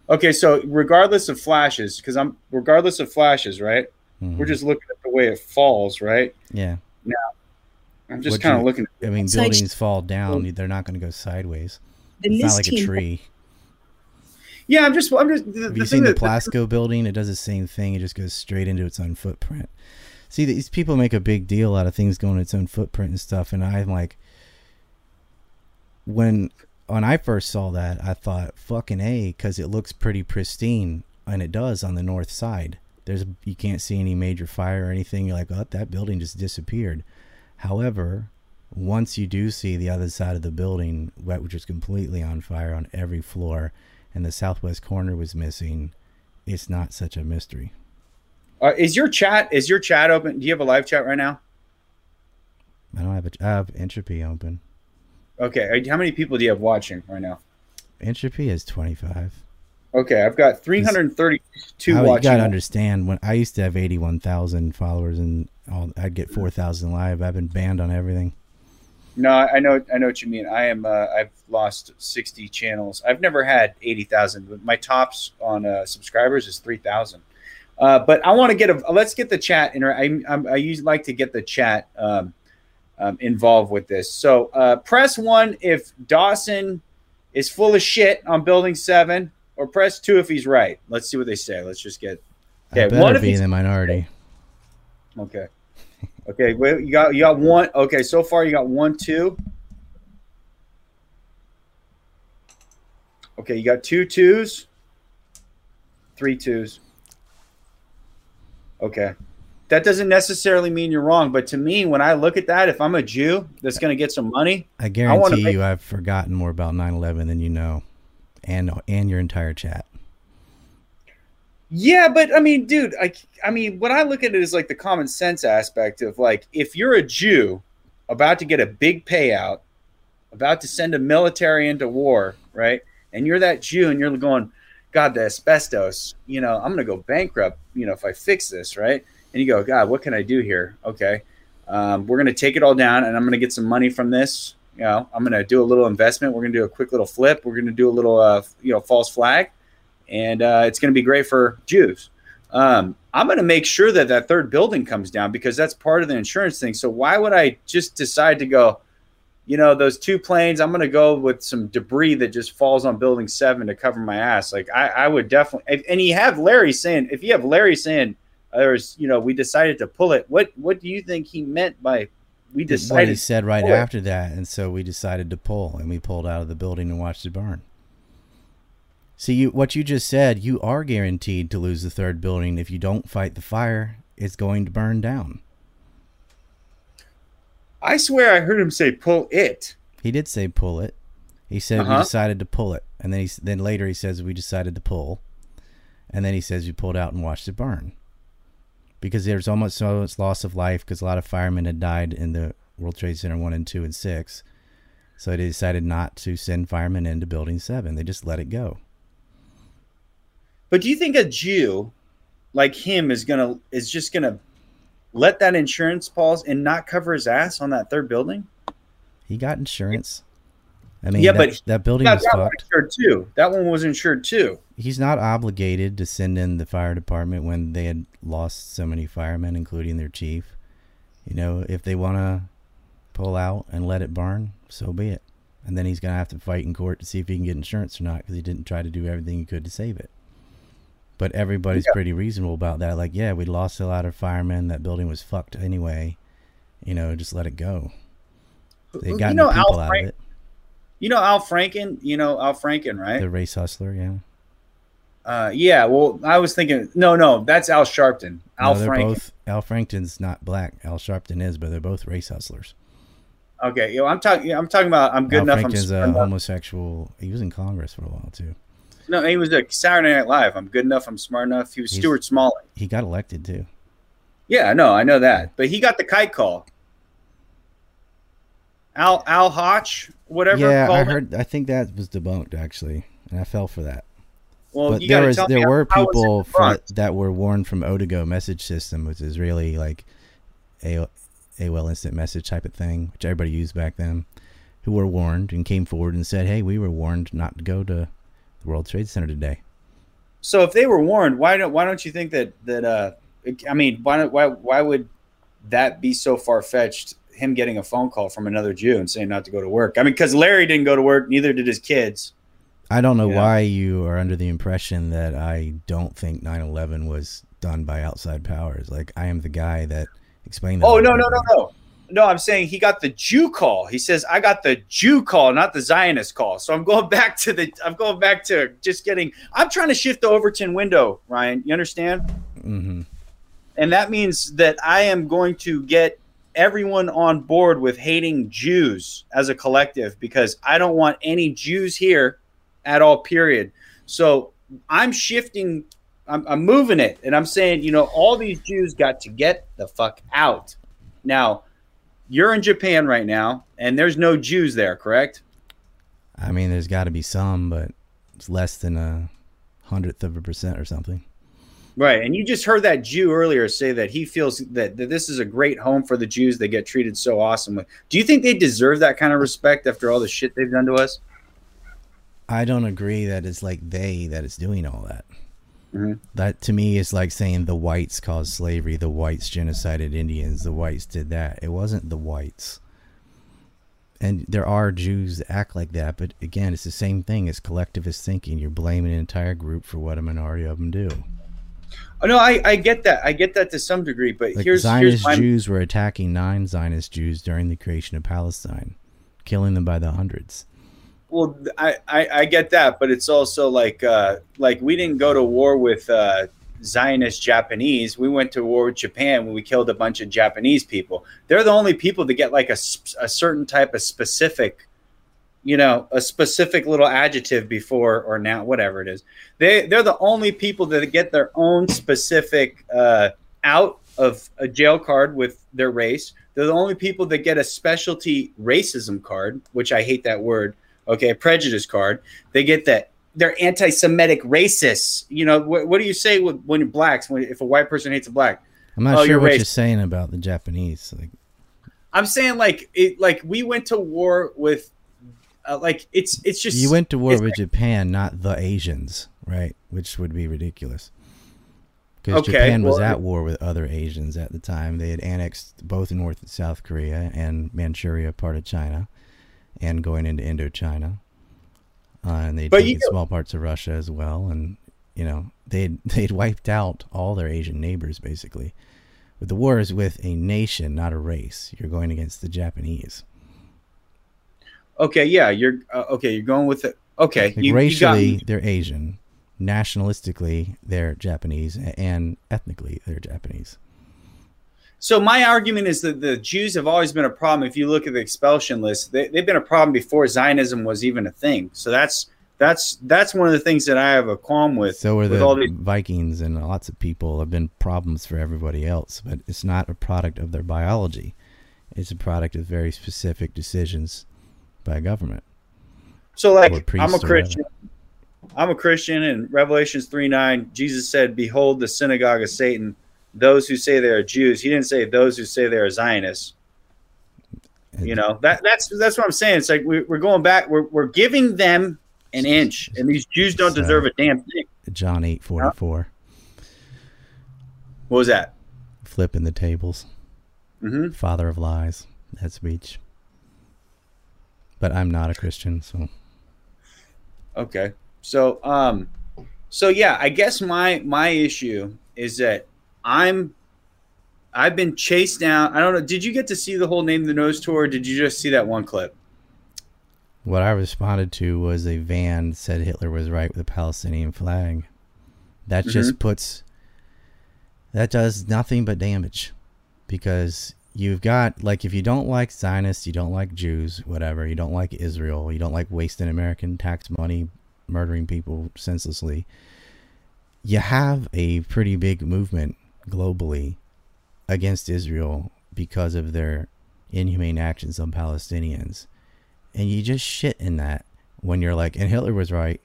Speaker 2: Okay, so regardless of flashes, because I'm regardless of flashes, right?
Speaker 3: Mhm.
Speaker 2: We're just looking at the way it falls, right?
Speaker 3: yeah.
Speaker 2: Now, I'm just kind of
Speaker 3: you-
Speaker 2: looking.
Speaker 3: I mean,
Speaker 5: Outside
Speaker 3: buildings fall down; they're not going to go sideways.
Speaker 5: the
Speaker 3: It's
Speaker 5: NIST
Speaker 3: not like a
Speaker 5: team
Speaker 3: tree.
Speaker 2: Yeah, I'm just. I'm just. The,
Speaker 3: Have
Speaker 2: the
Speaker 3: you seen the
Speaker 2: that
Speaker 3: Plasco building? It does the same thing. It just goes straight into its own footprint. See, these people make a big deal out of things going its own footprint and stuff, and I'm like, when when I first saw that, I thought fucking a because it looks pretty pristine, and it does on the north side. There's you can't see any major fire or anything. You're like, oh, that building just disappeared. However, once you do see the other side of the building, wh- which is completely on fire on every floor, and the southwest corner was missing, it's not such a mystery.
Speaker 2: uh, is your chat. Is your chat open? Do you have a live chat right now?
Speaker 3: I don't have a, I have entropy open.
Speaker 2: Okay, uh, how many people do you have watching right now?
Speaker 3: Entropy is 25.
Speaker 2: Okay, I've got 332
Speaker 3: How, you
Speaker 2: watching.
Speaker 3: gotta understand when I used to have 81,000 followers and all, I'd get 4,000 live. I've been banned on everything.
Speaker 2: No, I I know, I know what you mean. I am, uh, I've lost sixty channels. I've never had eighty thousand, but my tops on uh, subscribers is three thousand. Uh, but I want to get a. Let's get the chat. Inter- I, I'm, I usually like to get the chat um, um, involved with this. So uh, press one if Dawson is full of shit on building seven, or press two if he's right. Let's see what they say. Let's just get.
Speaker 3: I
Speaker 2: Okay,
Speaker 3: better
Speaker 2: one
Speaker 3: be in the minority.
Speaker 2: Okay. Okay. Well, you got you got one. Okay, so far you got one, two. Okay, you got two twos, three twos. Okay. That doesn't necessarily mean you're wrong, but to me, when I look at that, if I'm a Jew that's going to get some money,
Speaker 3: I guarantee
Speaker 2: make-
Speaker 3: you, I've forgotten more about 9/11 than you know, and and your entire chat.
Speaker 2: Yeah, but I mean, dude, I, I mean, when I look at it is like the common sense aspect of like, if you're a Jew about to get a big payout, about to send a military into war, right? And you're that Jew and you're going, God, the asbestos, you know, I'm going to go bankrupt, you know, if I fix this, right? And you go, God, what can I do here? Okay. Um, we're going to take it all down and I'm going to get some money from this. You know, I'm going to do a little investment. We're going to do a quick little flip. We're going to do a little, uh, you know, false flag and uh, it's going to be great for Jews. Um, I'm going to make sure that that third building comes down because that's part of the insurance thing. So why would I just decide to go? You know, those two planes. I'm going to go with some debris that just falls on building seven to cover my ass. Like I, I would definitely. And you have Larry saying, if you have Larry saying, "There's," you know, we decided to pull it. What What do you think he meant by we decided?
Speaker 3: What he said right after that, and so we decided to pull, and we pulled out of the building and watched it burn. See, you what you just said, you are guaranteed to lose the third building if you don't fight the fire. It's going to burn down.
Speaker 2: I swear, I heard him say, "Pull it."
Speaker 3: He did say pull it. He said we
Speaker 2: Uh-huh.
Speaker 3: decided to pull it, and then he then later he says we decided to pull, and then he says we pulled out and watched it burn, because there's almost so much loss of life because a lot of firemen had died in the World Trade Center one and two and six, so they decided not to send firemen into Building Seven. They just let it go.
Speaker 2: But do you think a Jew like him is gonna is just gonna let that insurance pause and not cover his ass on that third building?
Speaker 3: He got insurance. I mean,
Speaker 2: Yeah,
Speaker 3: that,
Speaker 2: but
Speaker 3: that building was
Speaker 2: that
Speaker 3: fucked.
Speaker 2: insured too. That one was insured too.
Speaker 3: He's not obligated to send in the fire department when they had lost so many firemen, including their chief. You know, if they want to pull out and let it burn, so be it. And then he's going to have to fight in court to see if he can get insurance or not because he didn't try to do everything he could to save it. But everybody's
Speaker 2: Yeah.
Speaker 3: pretty reasonable about that. Like, yeah, we lost a lot of firemen. That building was fucked anyway. You know, just let it go. They
Speaker 2: You
Speaker 3: got
Speaker 2: know
Speaker 3: the
Speaker 2: Al
Speaker 3: people out
Speaker 2: Frank-
Speaker 3: of it.
Speaker 2: You know Al Franken. You know Al Franken, right?
Speaker 3: The race hustler, yeah.
Speaker 2: Uh, yeah. Well, I was thinking. No, no, that's Al Sharpton. Al
Speaker 3: no,
Speaker 2: Franken.
Speaker 3: both. Al Franken's not black. Al Sharpton is, but they're both race hustlers.
Speaker 2: Okay. Yo, I'm talking. I'm talking about. I'm good
Speaker 3: Al
Speaker 2: enough. I'm
Speaker 3: a homosexual. He was in Congress for a while too.
Speaker 2: No, he was a Saturday Night Live. I'm good enough. I'm smart enough. He was
Speaker 3: He's-
Speaker 2: Stuart Smalley.
Speaker 3: He got elected too.
Speaker 2: Yeah, no, I know that. But he got the kite call. Al Al Hotch, whatever.
Speaker 3: yeah, I
Speaker 2: called it.
Speaker 3: heard. I think that was debunked actually, and I fell for that.
Speaker 2: Well,
Speaker 3: but there was there were
Speaker 2: how
Speaker 3: people that were warned from Odigo message system, which is really like a AOL instant message type of thing, which everybody used back then, who were warned and came forward and said, "Hey, we were warned not to go to the World Trade Center today."
Speaker 2: So if they were warned, why don't why don't you think that that uh I mean why don't why why would that be so far fetched? Him getting a phone call from another Jew and saying not to go to work. I mean, because Larry didn't go to work, neither did his kids.
Speaker 3: I don't know
Speaker 2: Yeah.
Speaker 3: why you are under the impression that I don't think 9/11 was done by outside powers. Like I am the guy that explained that.
Speaker 2: Oh no no no no no! I'm saying he got the Jew call. He says I got the Jew call, not the Zionist call. So I'm going back to the I'm going back to just getting. I'm trying to shift the Overton window, Ryan. You understand?
Speaker 3: hmm
Speaker 2: and that means that I am going to get everyone on board with hating Jews as a collective because I don't want any Jews here at all. Period. So I'm shifting. I'm, I'm moving it, and I'm saying, you know, all these Jews got to get the fuck out. Now, you're in Japan right now, and there's no Jews there, correct?
Speaker 3: I mean, there's got to be some, but it's less than a hundredth of a percent or something.
Speaker 2: Right, and you just heard that Jew earlier say that he feels that, that this is a great home for the Jews. They get treated so awesomely. Do you think they deserve that kind of respect after all the shit they've done to us?
Speaker 3: I don't agree that it's like they that is doing all that.
Speaker 2: Mhm.
Speaker 3: That to me is like saying the whites caused slavery, the whites genocided Indians, the whites did that. It wasn't the whites. And there are Jews that act like that, but again, it's the same thing. It's collectivist thinking. You're blaming an entire group for what a minority of them do.
Speaker 2: Oh no, I, I get that. I get that to some degree, but
Speaker 3: Like
Speaker 2: here's
Speaker 3: Zionist
Speaker 2: here's my
Speaker 3: Jews were attacking nine Zionist Jews during the creation of Palestine, killing them by the hundreds.
Speaker 2: Well, I, I I get that, but it's also like uh like we didn't go to war with uh Zionist Japanese. We went to war with Japan when we killed a bunch of Japanese people. They're the only people that get like a, a certain type of specific, you know, a specific little adjective before or now, whatever it is. They they're the only people that get their own specific uh, out of a jail card with their race. They're the only people that get a specialty racism card, which I hate that word. Okay, a prejudice card. They get that they're anti-Semitic racists. You know, what, what do you say when, when blacks? When if a white person hates a black?
Speaker 3: I'm not
Speaker 2: Oh,
Speaker 3: sure
Speaker 2: you're
Speaker 3: what you're saying about the Japanese. Like,
Speaker 2: I'm saying like it, like we went to war with, uh, like it's it's just
Speaker 3: you went to war with Japan, not the Asians, right? Which would be ridiculous. Because
Speaker 2: Okay,
Speaker 3: Japan was
Speaker 2: well-
Speaker 3: at war with other Asians at the time. They had annexed both North and South Korea and Manchuria, part of China, and going into Indochina. Uh, and they'd
Speaker 2: But
Speaker 3: taken small parts of Russia as well. And, you know, they'd, they'd wiped out all their Asian neighbors, basically. But the war is with a nation, not a race. You're going against the Japanese.
Speaker 2: Okay, yeah, you're uh, okay. You're going with it. Okay,
Speaker 3: Like
Speaker 2: you, you got
Speaker 3: racially,
Speaker 2: me.
Speaker 3: they're Asian. Nationalistically, they're Japanese, and ethnically, they're Japanese.
Speaker 2: So my argument is that the Jews have always been a problem. If you look at the expulsion list, they, they've been a problem before Zionism was even a thing. So that's that's that's one of the things that I have a qualm with.
Speaker 3: So are
Speaker 2: with
Speaker 3: the
Speaker 2: all these.
Speaker 3: Vikings, and lots of people have been problems for everybody else. But it's not a product of their biology; it's a product of very specific decisions by government.
Speaker 2: So like, I'm a Christian. I'm a Christian, and Revelations three nine, Jesus said, "Behold, the synagogue of Satan." Those who say they are Jews. He didn't say those who say they are Zionists. You know that that's that's what I'm saying. It's like we're, we're going back. We're we're giving them an inch, and these Jews don't
Speaker 3: So-
Speaker 2: deserve a damn thing.
Speaker 3: John eight forty four,
Speaker 2: What was that?
Speaker 3: flipping the tables,
Speaker 2: hmm
Speaker 3: father of lies. That speech. But I'm not a Christian, so
Speaker 2: Okay. So um so yeah, I guess my my issue is that I'm I've been chased down. I don't know. Did you get to see the whole name the nose tour or did you just see that one clip?
Speaker 3: What I responded to was a van said Hitler was right with the Palestinian flag. That mm-hmm. just puts that does nothing but damage because you've got like if you don't like Zionists, you don't like Jews, whatever, you don't like Israel, you don't like wasting American tax money murdering people senselessly. You have a pretty big movement globally against Israel because of their inhumane actions on Palestinians and you just shit in that when you're like, and Hitler was right.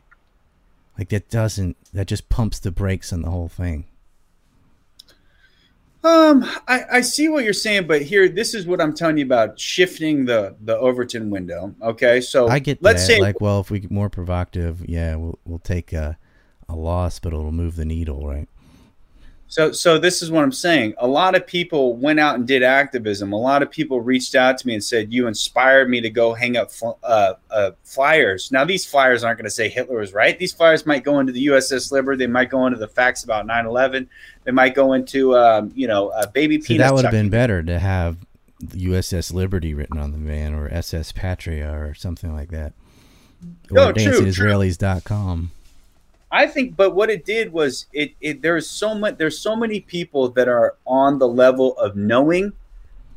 Speaker 3: Like that doesn't that just pumps the brakes on the whole thing.
Speaker 2: Um, I, I see what you're saying, but here, this is what I'm telling you about shifting the the Overton window. Okay, so
Speaker 3: I get
Speaker 2: let's
Speaker 3: that.
Speaker 2: say
Speaker 3: like, well, if we get more provocative, yeah, we'll we'll take a a loss, but it'll move the needle, right?
Speaker 2: So, so this is what I'm saying. A lot of people went out and did activism. A lot of people reached out to me and said, "You inspired me to go hang up fl- uh, uh, flyers." Now, these flyers aren't going to say Hitler was right. These flyers might go into the USS Liberty. They might go into the facts about 9/11. They might go into, um, you know, uh, baby
Speaker 3: See, that would have been better to have USS Liberty written on the van or SS Patria or something like that.
Speaker 2: No,
Speaker 3: Or
Speaker 2: true, true. I think, but what it did was it, it there's so much there's so many people that are on the level of knowing,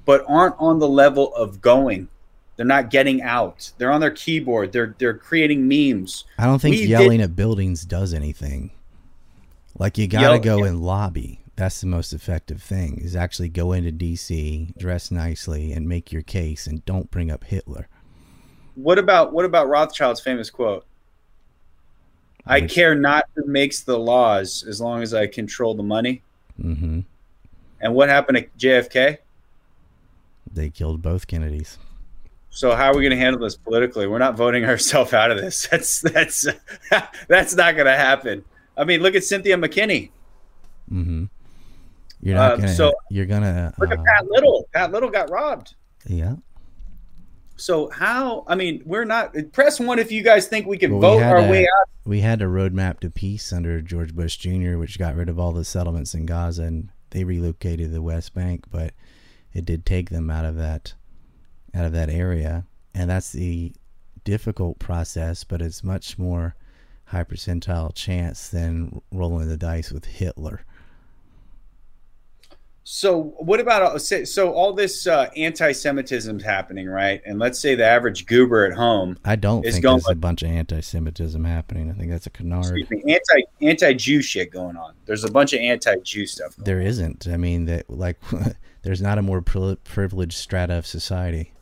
Speaker 2: but aren't on the level of going. They're not getting out. They're on their keyboard. They're they're creating memes.
Speaker 3: I don't think
Speaker 2: We
Speaker 3: yelling
Speaker 2: did-
Speaker 3: at buildings does anything. Like you gotta
Speaker 2: Yell-
Speaker 3: go and lobby. That's the most effective thing. Is actually go into DC, dress nicely, and make your case, and don't bring up Hitler.
Speaker 2: What about what about Rothschild's famous quote? I
Speaker 3: Which-
Speaker 2: care not who makes the laws as long as I control the money.
Speaker 3: hmm
Speaker 2: And what happened to JFK?
Speaker 3: They killed both Kennedys.
Speaker 2: So how are we going to handle this politically? We're not voting ourselves out of this. That's that's that's not going to happen. I mean, look at Cynthia McKinney.
Speaker 3: hmm You're not
Speaker 2: Um,
Speaker 3: gonna.
Speaker 2: so-
Speaker 3: you're gonna.
Speaker 2: Look at
Speaker 3: uh,
Speaker 2: Pat Little. Pat Little got robbed.
Speaker 3: yeah.
Speaker 2: So how? I mean, we're not press one if you guys think we can
Speaker 3: Well,
Speaker 2: vote
Speaker 3: had
Speaker 2: our
Speaker 3: a-
Speaker 2: way out.
Speaker 3: We had a roadmap to peace under George Bush Jr., which got rid of all the settlements in Gaza, and they relocated the West Bank. But it did take them out of that, out of that area, and that's the difficult process. But it's much more high percentile chance than rolling the dice with Hitler.
Speaker 2: So what about say- so all this uh, anti-Semitism is happening, right? And let's say the average goober at home,
Speaker 3: I don't think there's a bunch of anti-Semitism happening. I think that's a canard.
Speaker 2: excuse me, anti anti-Jew shit going on. There's a bunch of anti-Jew stuff. Going
Speaker 3: There isn't. I mean, that like, there's not a more pri- privileged strata of society.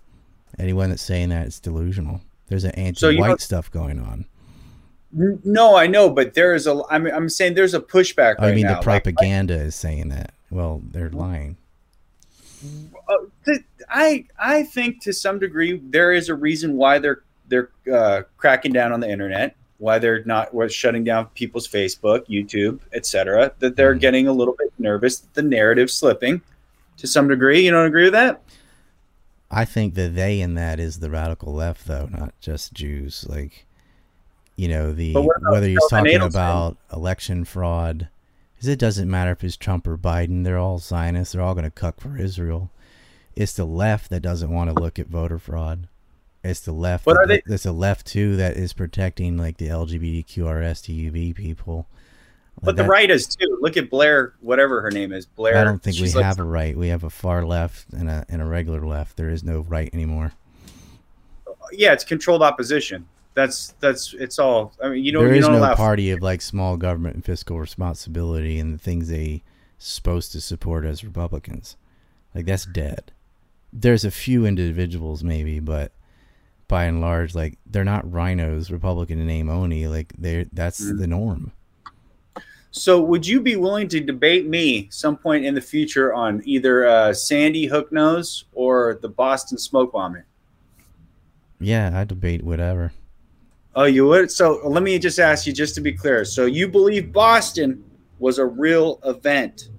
Speaker 3: Anyone that's saying that is delusional. There's an
Speaker 2: So you
Speaker 3: anti-white
Speaker 2: know-
Speaker 3: stuff going on.
Speaker 2: No, I know, but there is a. I'm I'm saying there's a pushback
Speaker 3: Oh, I mean,
Speaker 2: now.
Speaker 3: the
Speaker 2: Like,
Speaker 3: propaganda is saying that. Well, they're lying.
Speaker 2: uh, I I think to some degree there is a reason why they're they're uh, cracking down on the internet, why they're not what's shutting down people's Facebook, YouTube, etc. That they're
Speaker 3: Mhm.
Speaker 2: getting a little bit nervous that the narrative's slipping to some degree. You don't agree with that?
Speaker 3: I think that they in that is the radical left, though, not just Jews. Like, you know, the
Speaker 2: But what about
Speaker 3: whether he's talking about election fraud, because it doesn't matter if it's Trump or Biden. They're all Zionists. They're all going to cuck for Israel. It's the left that doesn't want to look at voter fraud. It's the left.
Speaker 2: But are they-
Speaker 3: It's the left too that is protecting like the LGBTQRS TUV people.
Speaker 2: But the
Speaker 3: That-
Speaker 2: right is too. Look at Blair, whatever her name is, Blair.
Speaker 3: I don't think we
Speaker 2: like-
Speaker 3: have a right. We have a far left and a and a regular left. There is no right anymore.
Speaker 2: Yeah, it's controlled opposition. That's that's it's all. I mean, you know,
Speaker 3: there
Speaker 2: you
Speaker 3: is no party of like small government and fiscal responsibility and the things they supposed to support as Republicans. Like that's dead. There's a few individuals maybe, but by and large, like they're not rhinos, Republican in name only. Like they that's
Speaker 2: Mm-hmm.
Speaker 3: the norm.
Speaker 2: So, would you be willing to debate me some point in the future on either uh, Sandy Hook Nose or the Boston smoke bombing?
Speaker 3: Yeah, I debate whatever.
Speaker 2: Oh, you would. So, let me just ask you, just to be clear. So, you believe Boston was a real event?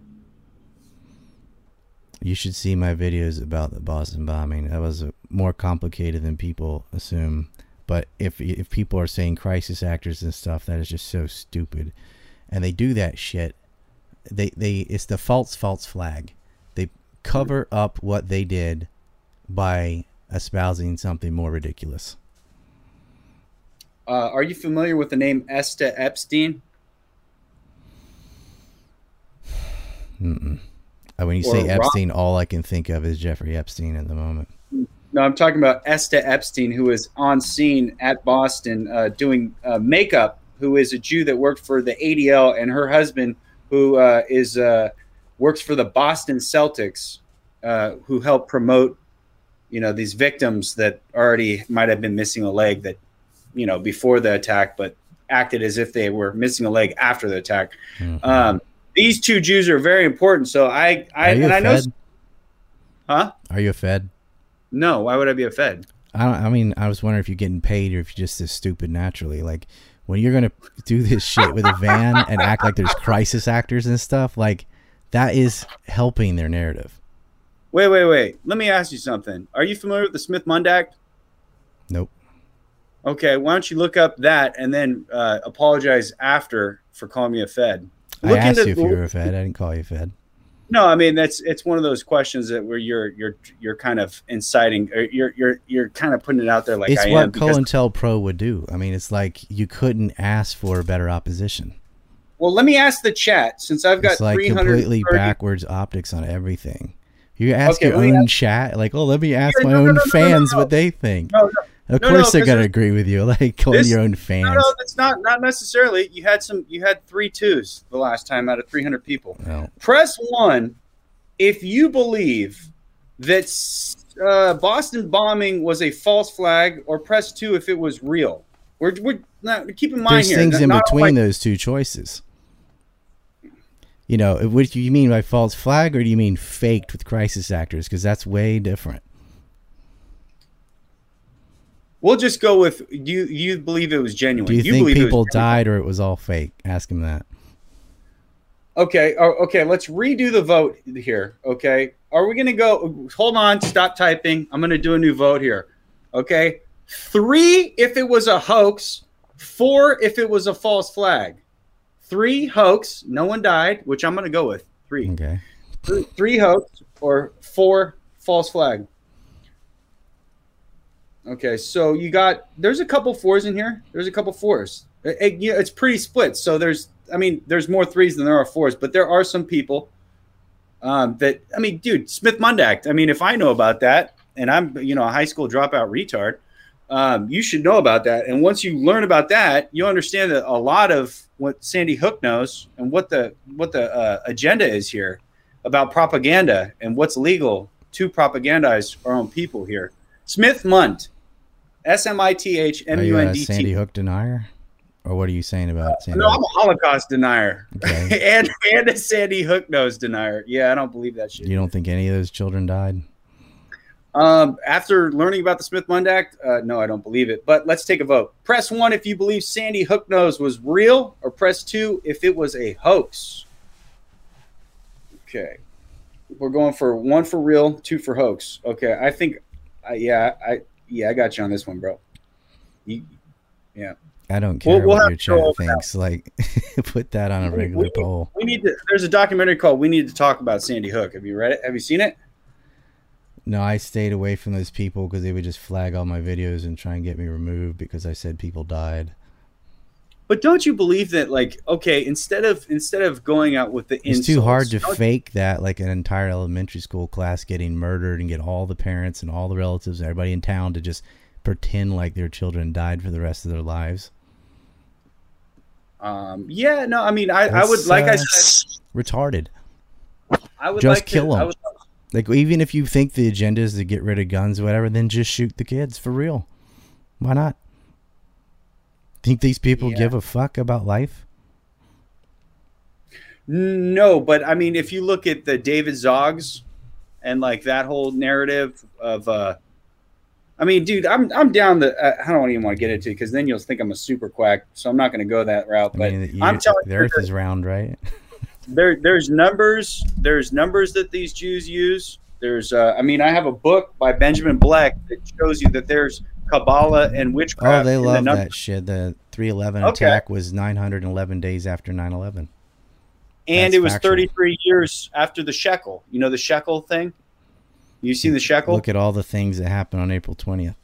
Speaker 3: You should see my videos about the Boston bombing. That was more complicated than people assume. But if if people are saying crisis actors and stuff, that is just so stupid. And they do that shit. They they it's the false false flag. They cover up what they did by espousing something more ridiculous.
Speaker 2: Uh, are you familiar with the name Esta Epstein?
Speaker 3: Mm-mm. Uh, When you
Speaker 2: Or
Speaker 3: say Epstein, all I can think of is Jeffrey Epstein at the moment.
Speaker 2: No, I'm talking about Esta Epstein, who was on scene at Boston uh, doing uh, makeup. Who is a Jew that worked for the ADL, and her husband, who uh, is uh, works for the Boston Celtics, uh, who helped promote, you know, these victims that already might have been missing a leg that, you know, before the attack, but acted as if they were missing a leg after the attack.
Speaker 3: Mhm.
Speaker 2: Um, these two Jews are very important. So I, I,
Speaker 3: Are you
Speaker 2: and I know, huh?
Speaker 3: Are you a Fed?
Speaker 2: No, why would I be a Fed?
Speaker 3: I don't. I mean, I was wondering if you're getting paid or if you're just this stupid naturally. Like when you're gonna do this shit with a van and act like there's crisis actors and stuff, like that is helping their narrative.
Speaker 2: Wait, wait, wait. Let me ask you something. Are you familiar with the Smith Mundt Act?
Speaker 3: Nope.
Speaker 2: Okay, why don't you look up that and then uh, apologize after for calling me a Fed?
Speaker 3: I asked you if you were a Fed. I didn't call you a Fed.
Speaker 2: No, I mean that's it's one of those questions that where you're you're you're kind of inciting or you're you're you're kind of putting it out there like
Speaker 3: it's
Speaker 2: I am
Speaker 3: what COINTELPRO would do. I mean, it's like you couldn't ask for a better opposition.
Speaker 2: well, let me ask the chat since I've got
Speaker 3: It's like
Speaker 2: 330
Speaker 3: completely backwards optics on everything. You ask
Speaker 2: Okay,
Speaker 3: your own chat, like, oh, let me ask
Speaker 2: Yeah,
Speaker 3: my
Speaker 2: no,
Speaker 3: own
Speaker 2: no, no,
Speaker 3: fans what they think.
Speaker 2: No, no,
Speaker 3: of
Speaker 2: no,
Speaker 3: course
Speaker 2: no,
Speaker 3: they're gonna agree with you, like going
Speaker 2: This-
Speaker 3: your own fans.
Speaker 2: no, no, that's not not necessarily. You had some. You had three twos the last time out of 300 people.
Speaker 3: No.
Speaker 2: press one if you believe that uh, Boston bombing was a false flag, or press two if it was real. We're we're not, keep in mind
Speaker 3: There's
Speaker 2: here.
Speaker 3: things in between those two choices. You know, what do you mean by false flag, or do you mean faked with crisis actors? Because that's way different.
Speaker 2: We'll just go with you. You believe it was genuine.
Speaker 3: Do you, think
Speaker 2: believe
Speaker 3: people died or it was all fake? Ask him that.
Speaker 2: Okay. oh, okay. Let's redo the vote here. Okay. Are we going to go? Hold on. Stop typing. I'm going to do a new vote here. Okay. Three if it was a hoax. Four if it was a false flag. Three hoax. No one died, which I'm going to go with. Three.
Speaker 3: Okay.
Speaker 2: Three, three hoax or four false flag. Okay, so you got there's a couple fours in here. There's a couple fours. It, it- yeah, it's pretty split. So there's I mean there's more threes than there are fours, but there are some people um, that I mean, dude, Smith Mundt Act. I mean, if I know about that, and I'm you know a high school dropout retard, um, you should know about that. And once you learn about that, you understand that a lot of what Sandy Hook knows and what the what the uh, agenda is here about propaganda and what's legal to propagandize our own people here. Smith Mundt, S M I T H M
Speaker 3: you
Speaker 2: N D
Speaker 3: Sandy Hook denier, or what are you saying about Sandy?
Speaker 2: No,
Speaker 3: Hook?
Speaker 2: I'm a Holocaust denier
Speaker 3: Okay.
Speaker 2: and and a Sandy Hook nose denier. Yeah, I don't believe that shit.
Speaker 3: You don't think any of those children died?
Speaker 2: Um, after learning about the Smith Mundt Act, uh, no, I don't believe it. But let's take a vote. Press one if you believe Sandy Hook nose was real, or press two if it was a hoax. Okay, we're going for one for real, two for hoax. Okay, I think, uh, yeah, I yeah, I got you on this one, bro. You,
Speaker 3: I don't
Speaker 2: We'll-
Speaker 3: care
Speaker 2: we'll
Speaker 3: what your chat thinks. Like, put that on a
Speaker 2: We-
Speaker 3: regular
Speaker 2: we-
Speaker 3: poll.
Speaker 2: we need to. There's a documentary called "We Need to Talk About Sandy Hook." Have you read it? Have you seen it?
Speaker 3: No, I stayed away from those people because they would just flag all my videos and try and get me removed because I said people died.
Speaker 2: But don't you believe that, like, okay, instead of instead of going out with the
Speaker 3: It's too hard to fake that, like an entire elementary school class getting murdered and get all the parents and all the relatives and everybody in town to just pretend like their children died for the rest of their lives.
Speaker 2: Um, yeah, no, I mean, I, I would like I
Speaker 3: uh,
Speaker 2: said,
Speaker 3: Retarded.
Speaker 2: I would
Speaker 3: just
Speaker 2: like
Speaker 3: kill
Speaker 2: to, I
Speaker 3: 'em.
Speaker 2: would-
Speaker 3: Like even if you think the agenda is to get rid of guns or whatever, then just shoot the kids for real. Why not? Think these people
Speaker 2: Yeah.
Speaker 3: give a fuck about life?
Speaker 2: no, but I mean, if you look at the David Zogs and like that whole narrative of, uh, I mean, dude, I'm I'm down the. I I don't even want to get into it because then you'll think I'm a super quack. So I'm not going to go that route.
Speaker 3: I
Speaker 2: But
Speaker 3: mean, the,
Speaker 2: I'm telling
Speaker 3: the
Speaker 2: you,
Speaker 3: Earth
Speaker 2: that
Speaker 3: is round, right?
Speaker 2: there there's numbers. There's numbers that these Jews use. There's, uh, I mean, I have a book by Benjamin Black that shows you that there's Kabbalah and witchcraft.
Speaker 3: Oh, they
Speaker 2: in the
Speaker 3: love that shit. The 311
Speaker 2: Okay.
Speaker 3: attack was 911 days after 911.
Speaker 2: and
Speaker 3: That's
Speaker 2: it was
Speaker 3: factual.
Speaker 2: 33 years after the shekel. You know the shekel thing. You seen the shekel?
Speaker 3: Look at all the things that happened on April 20th.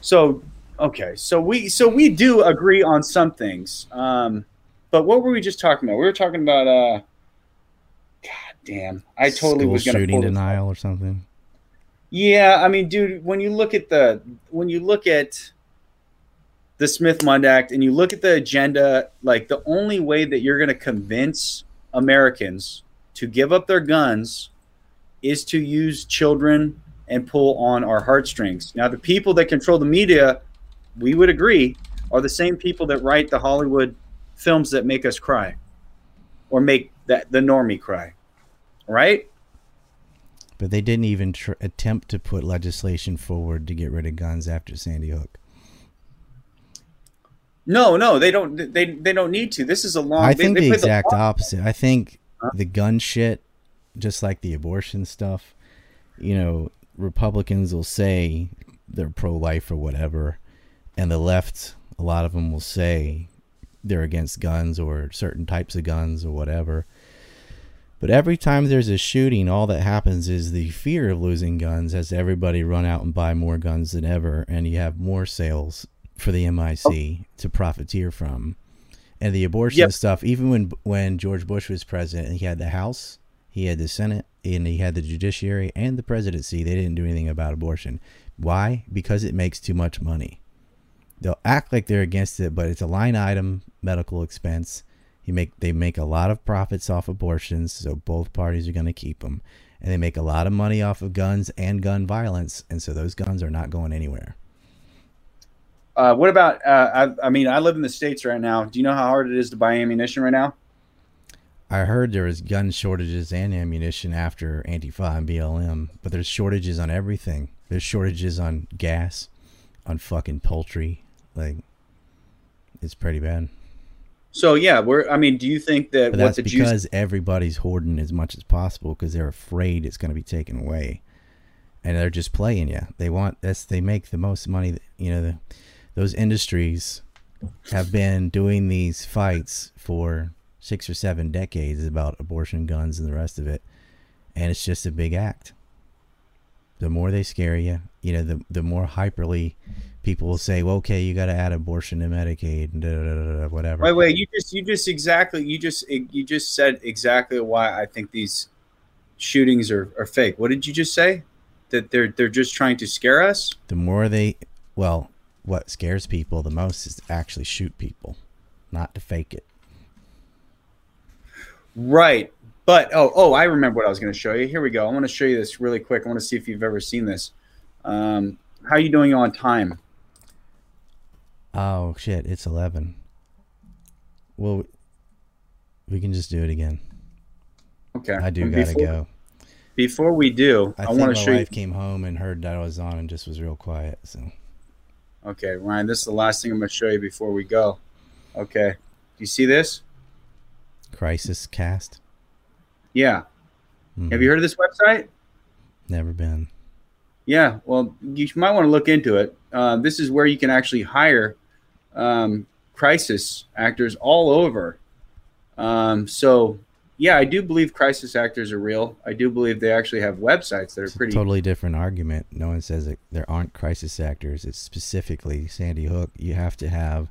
Speaker 2: So okay, so we so we do agree on some things. Um, but what were we just talking about? We were talking about. uh God damn! I totally
Speaker 3: School
Speaker 2: was going to
Speaker 3: shooting denial or something.
Speaker 2: Yeah, I mean, dude, when you look at the when you look at the Smith Mundt Act and you look at the agenda, like the only way that you're going to convince Americans to give up their guns is to use children and pull on our heartstrings. Now, the people that control the media, we would agree, are the same people that write the Hollywood films that make us cry or make that the normie cry. Right?
Speaker 3: But they didn't even tr- attempt to put legislation forward to get rid of guns after Sandy Hook.
Speaker 2: No, no, they don't. They they don't need to. This is a long.
Speaker 3: I think
Speaker 2: they
Speaker 3: the exact
Speaker 2: long-
Speaker 3: opposite. I think
Speaker 2: Huh?
Speaker 3: the gun shit, just like the abortion stuff, you know, Republicans will say they're pro life or whatever, and the left, a lot of them will say they're against guns or certain types of guns or whatever. But every time there's a shooting, all that happens is the fear of losing guns has everybody run out and buy more guns than ever, and you have more sales for the MIC oh. to profiteer from. And the abortion
Speaker 2: Yep.
Speaker 3: stuff, even when when George Bush was president, he had the House, he had the Senate, and he had the judiciary and the presidency. They didn't do anything about abortion. Why? Because it makes too much money. They'll act like they're against it, but it's a line item medical expense. You make they make a lot of profits off abortions, so both parties are going to keep them, and they make a lot of money off of guns and gun violence, and so those guns are not going anywhere.
Speaker 2: Uh, what about? Uh, I, I mean, I live in the states right now. Do you know how hard it is to buy ammunition right now?
Speaker 3: I heard there was gun shortages and ammunition after Antifa and BLM, but there's shortages on everything. There's shortages on gas, on fucking poultry. Like, it's pretty bad.
Speaker 2: So yeah, we're. I mean, do you think that
Speaker 3: But
Speaker 2: what the Jews?
Speaker 3: because everybody's hoarding as much as possible because they're afraid it's going to be taken away, and they're just playing you. They want that's they make the most money. that- You know, the, those industries have been doing these fights for six or seven decades about abortion, guns, and the rest of it, and it's just a big act. The more they scare you, you know, the the more hyperly people will say, "Well, okay, you got to add abortion to Medicaid and da, da, da, whatever."
Speaker 2: Wait, wait. You just, you just exactly, you just, you just said exactly why I think these shootings are, are fake. What did you just say? That they're they're just trying to scare us?
Speaker 3: the more they well what scares people the most is to actually shoot people not to fake it
Speaker 2: Right. But oh, oh, I remember what I was going to show you. Here we go. I want to show you this really quick. I want to see if you've ever seen this. Um, how are you doing on time?
Speaker 3: Oh shit it's 11 well we can just do it again
Speaker 2: Okay.
Speaker 3: i do
Speaker 2: And
Speaker 3: gotta
Speaker 2: before,
Speaker 3: go
Speaker 2: Before we do,
Speaker 3: i,
Speaker 2: I, want
Speaker 3: my
Speaker 2: to show you.
Speaker 3: wife came home and heard that i was on and just was real quiet so
Speaker 2: Okay, Ryan, this is the last thing I'm going to show you before we go. Okay. Do you see this?
Speaker 3: crisis cast
Speaker 2: Yeah.
Speaker 3: Mhm.
Speaker 2: Have you heard of this website?
Speaker 3: never been
Speaker 2: Yeah, well, you might want to look into it. Uh, this is where you can actually hire um, crisis actors all over. Um, so, yeah, I do believe crisis actors are real. I do believe they actually have websites that are
Speaker 3: it's
Speaker 2: pretty.
Speaker 3: totally different argument no one says that there aren't crisis actors it's specifically sandy hook you have to have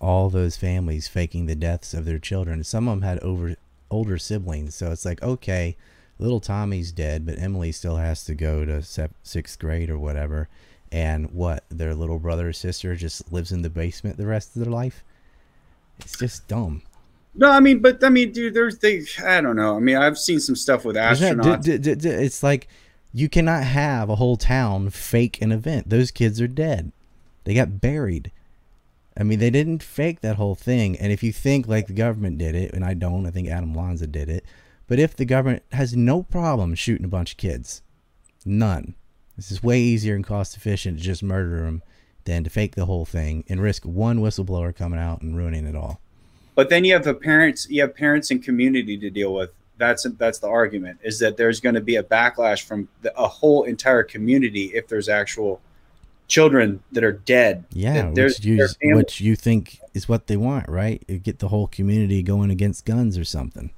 Speaker 3: all those families faking the deaths of their children some of them had over older siblings so it's like okay little tommy's dead but emily still has to go to sixth grade or whatever and what their little brother or sister just lives in the basement the rest of their life it's just dumb
Speaker 2: No, I mean, but I mean, dude, there's they. I don't know. I mean, I've seen some stuff with astronauts.
Speaker 3: d- d- d- it's like you cannot have a whole town fake an event. Those kids are dead. They got buried. I mean, they didn't fake that whole thing. And if you think like the government did it, and I don't, I think Adam Lanza did it. But if the government has no problem shooting a bunch of kids, none. This is way easier and cost efficient to just murder them than to fake the whole thing and risk one whistleblower coming out and ruining it all.
Speaker 2: But then you have the parents, you have parents and community to deal with. That's that's the argument is that there's going to be a backlash from the, a whole entire community if there's actual children that are dead.
Speaker 3: Yeah,
Speaker 2: there's-
Speaker 3: which you, which you think is what they want, right? You Get the whole community going against guns or something.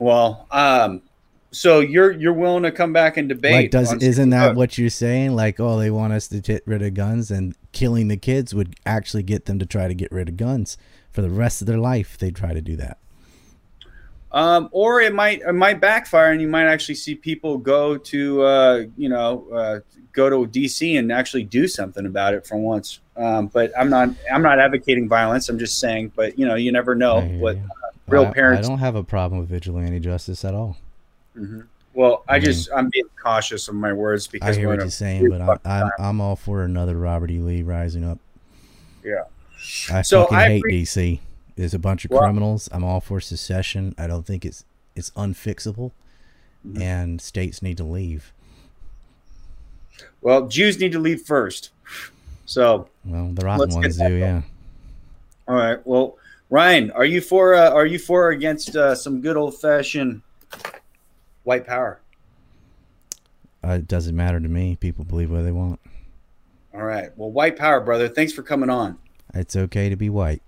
Speaker 2: Well, um, so you're you're willing to come back and debate?
Speaker 3: Like, does isn't that what you're saying? Like, oh, they want us to get rid of guns, and killing the kids would actually get them to try to get rid of guns for the rest of their life. They try to do that.
Speaker 2: Um, or it might it might backfire, and you might actually see people go to uh, you know uh, go to DC and actually do something about it for once. Um, but I'm not I'm not advocating violence. I'm just saying, but you know, you never know what
Speaker 3: you.
Speaker 2: uh, real parents.
Speaker 3: I don't have a problem with vigilante justice at all.
Speaker 2: Mhm. Well, I
Speaker 3: I mean-
Speaker 2: just I'm being cautious of my words because
Speaker 3: I
Speaker 2: hear
Speaker 3: what you're saying, but
Speaker 2: fucking
Speaker 3: I, I'm. I'm all for another Robert E. Lee rising up.
Speaker 2: Yeah.
Speaker 3: I
Speaker 2: So
Speaker 3: fucking
Speaker 2: I
Speaker 3: hate
Speaker 2: agree-
Speaker 3: DC. There's a bunch of
Speaker 2: Well-
Speaker 3: criminals. I'm all for secession. I don't think it's it's unfixable,
Speaker 2: Mm-hmm.
Speaker 3: and states need to leave.
Speaker 2: well, Jews need to leave first. So,
Speaker 3: Well, the rotten ones do, yeah.
Speaker 2: all right. Well, Ryan, are you for uh, are you for or against uh, some good old fashioned white power?
Speaker 3: Uh, it doesn't matter to me. People believe what they want.
Speaker 2: All right. Well, white power, brother. Thanks for coming on.
Speaker 3: It's okay to be white.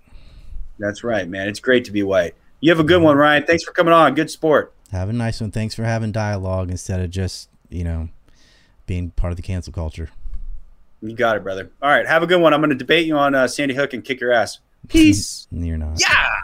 Speaker 2: That's right, man. It's great to be white. You have a good one, Ryan. Thanks for coming on. Good sport.
Speaker 3: Have a nice one. Thanks for having dialogue instead of just you know being part of the cancel culture.
Speaker 2: You got it, brother. All right. Have a good one. I'm going to debate you on uh, Sandy Hook and kick your ass. Peace.
Speaker 3: You're not.
Speaker 2: Yeah.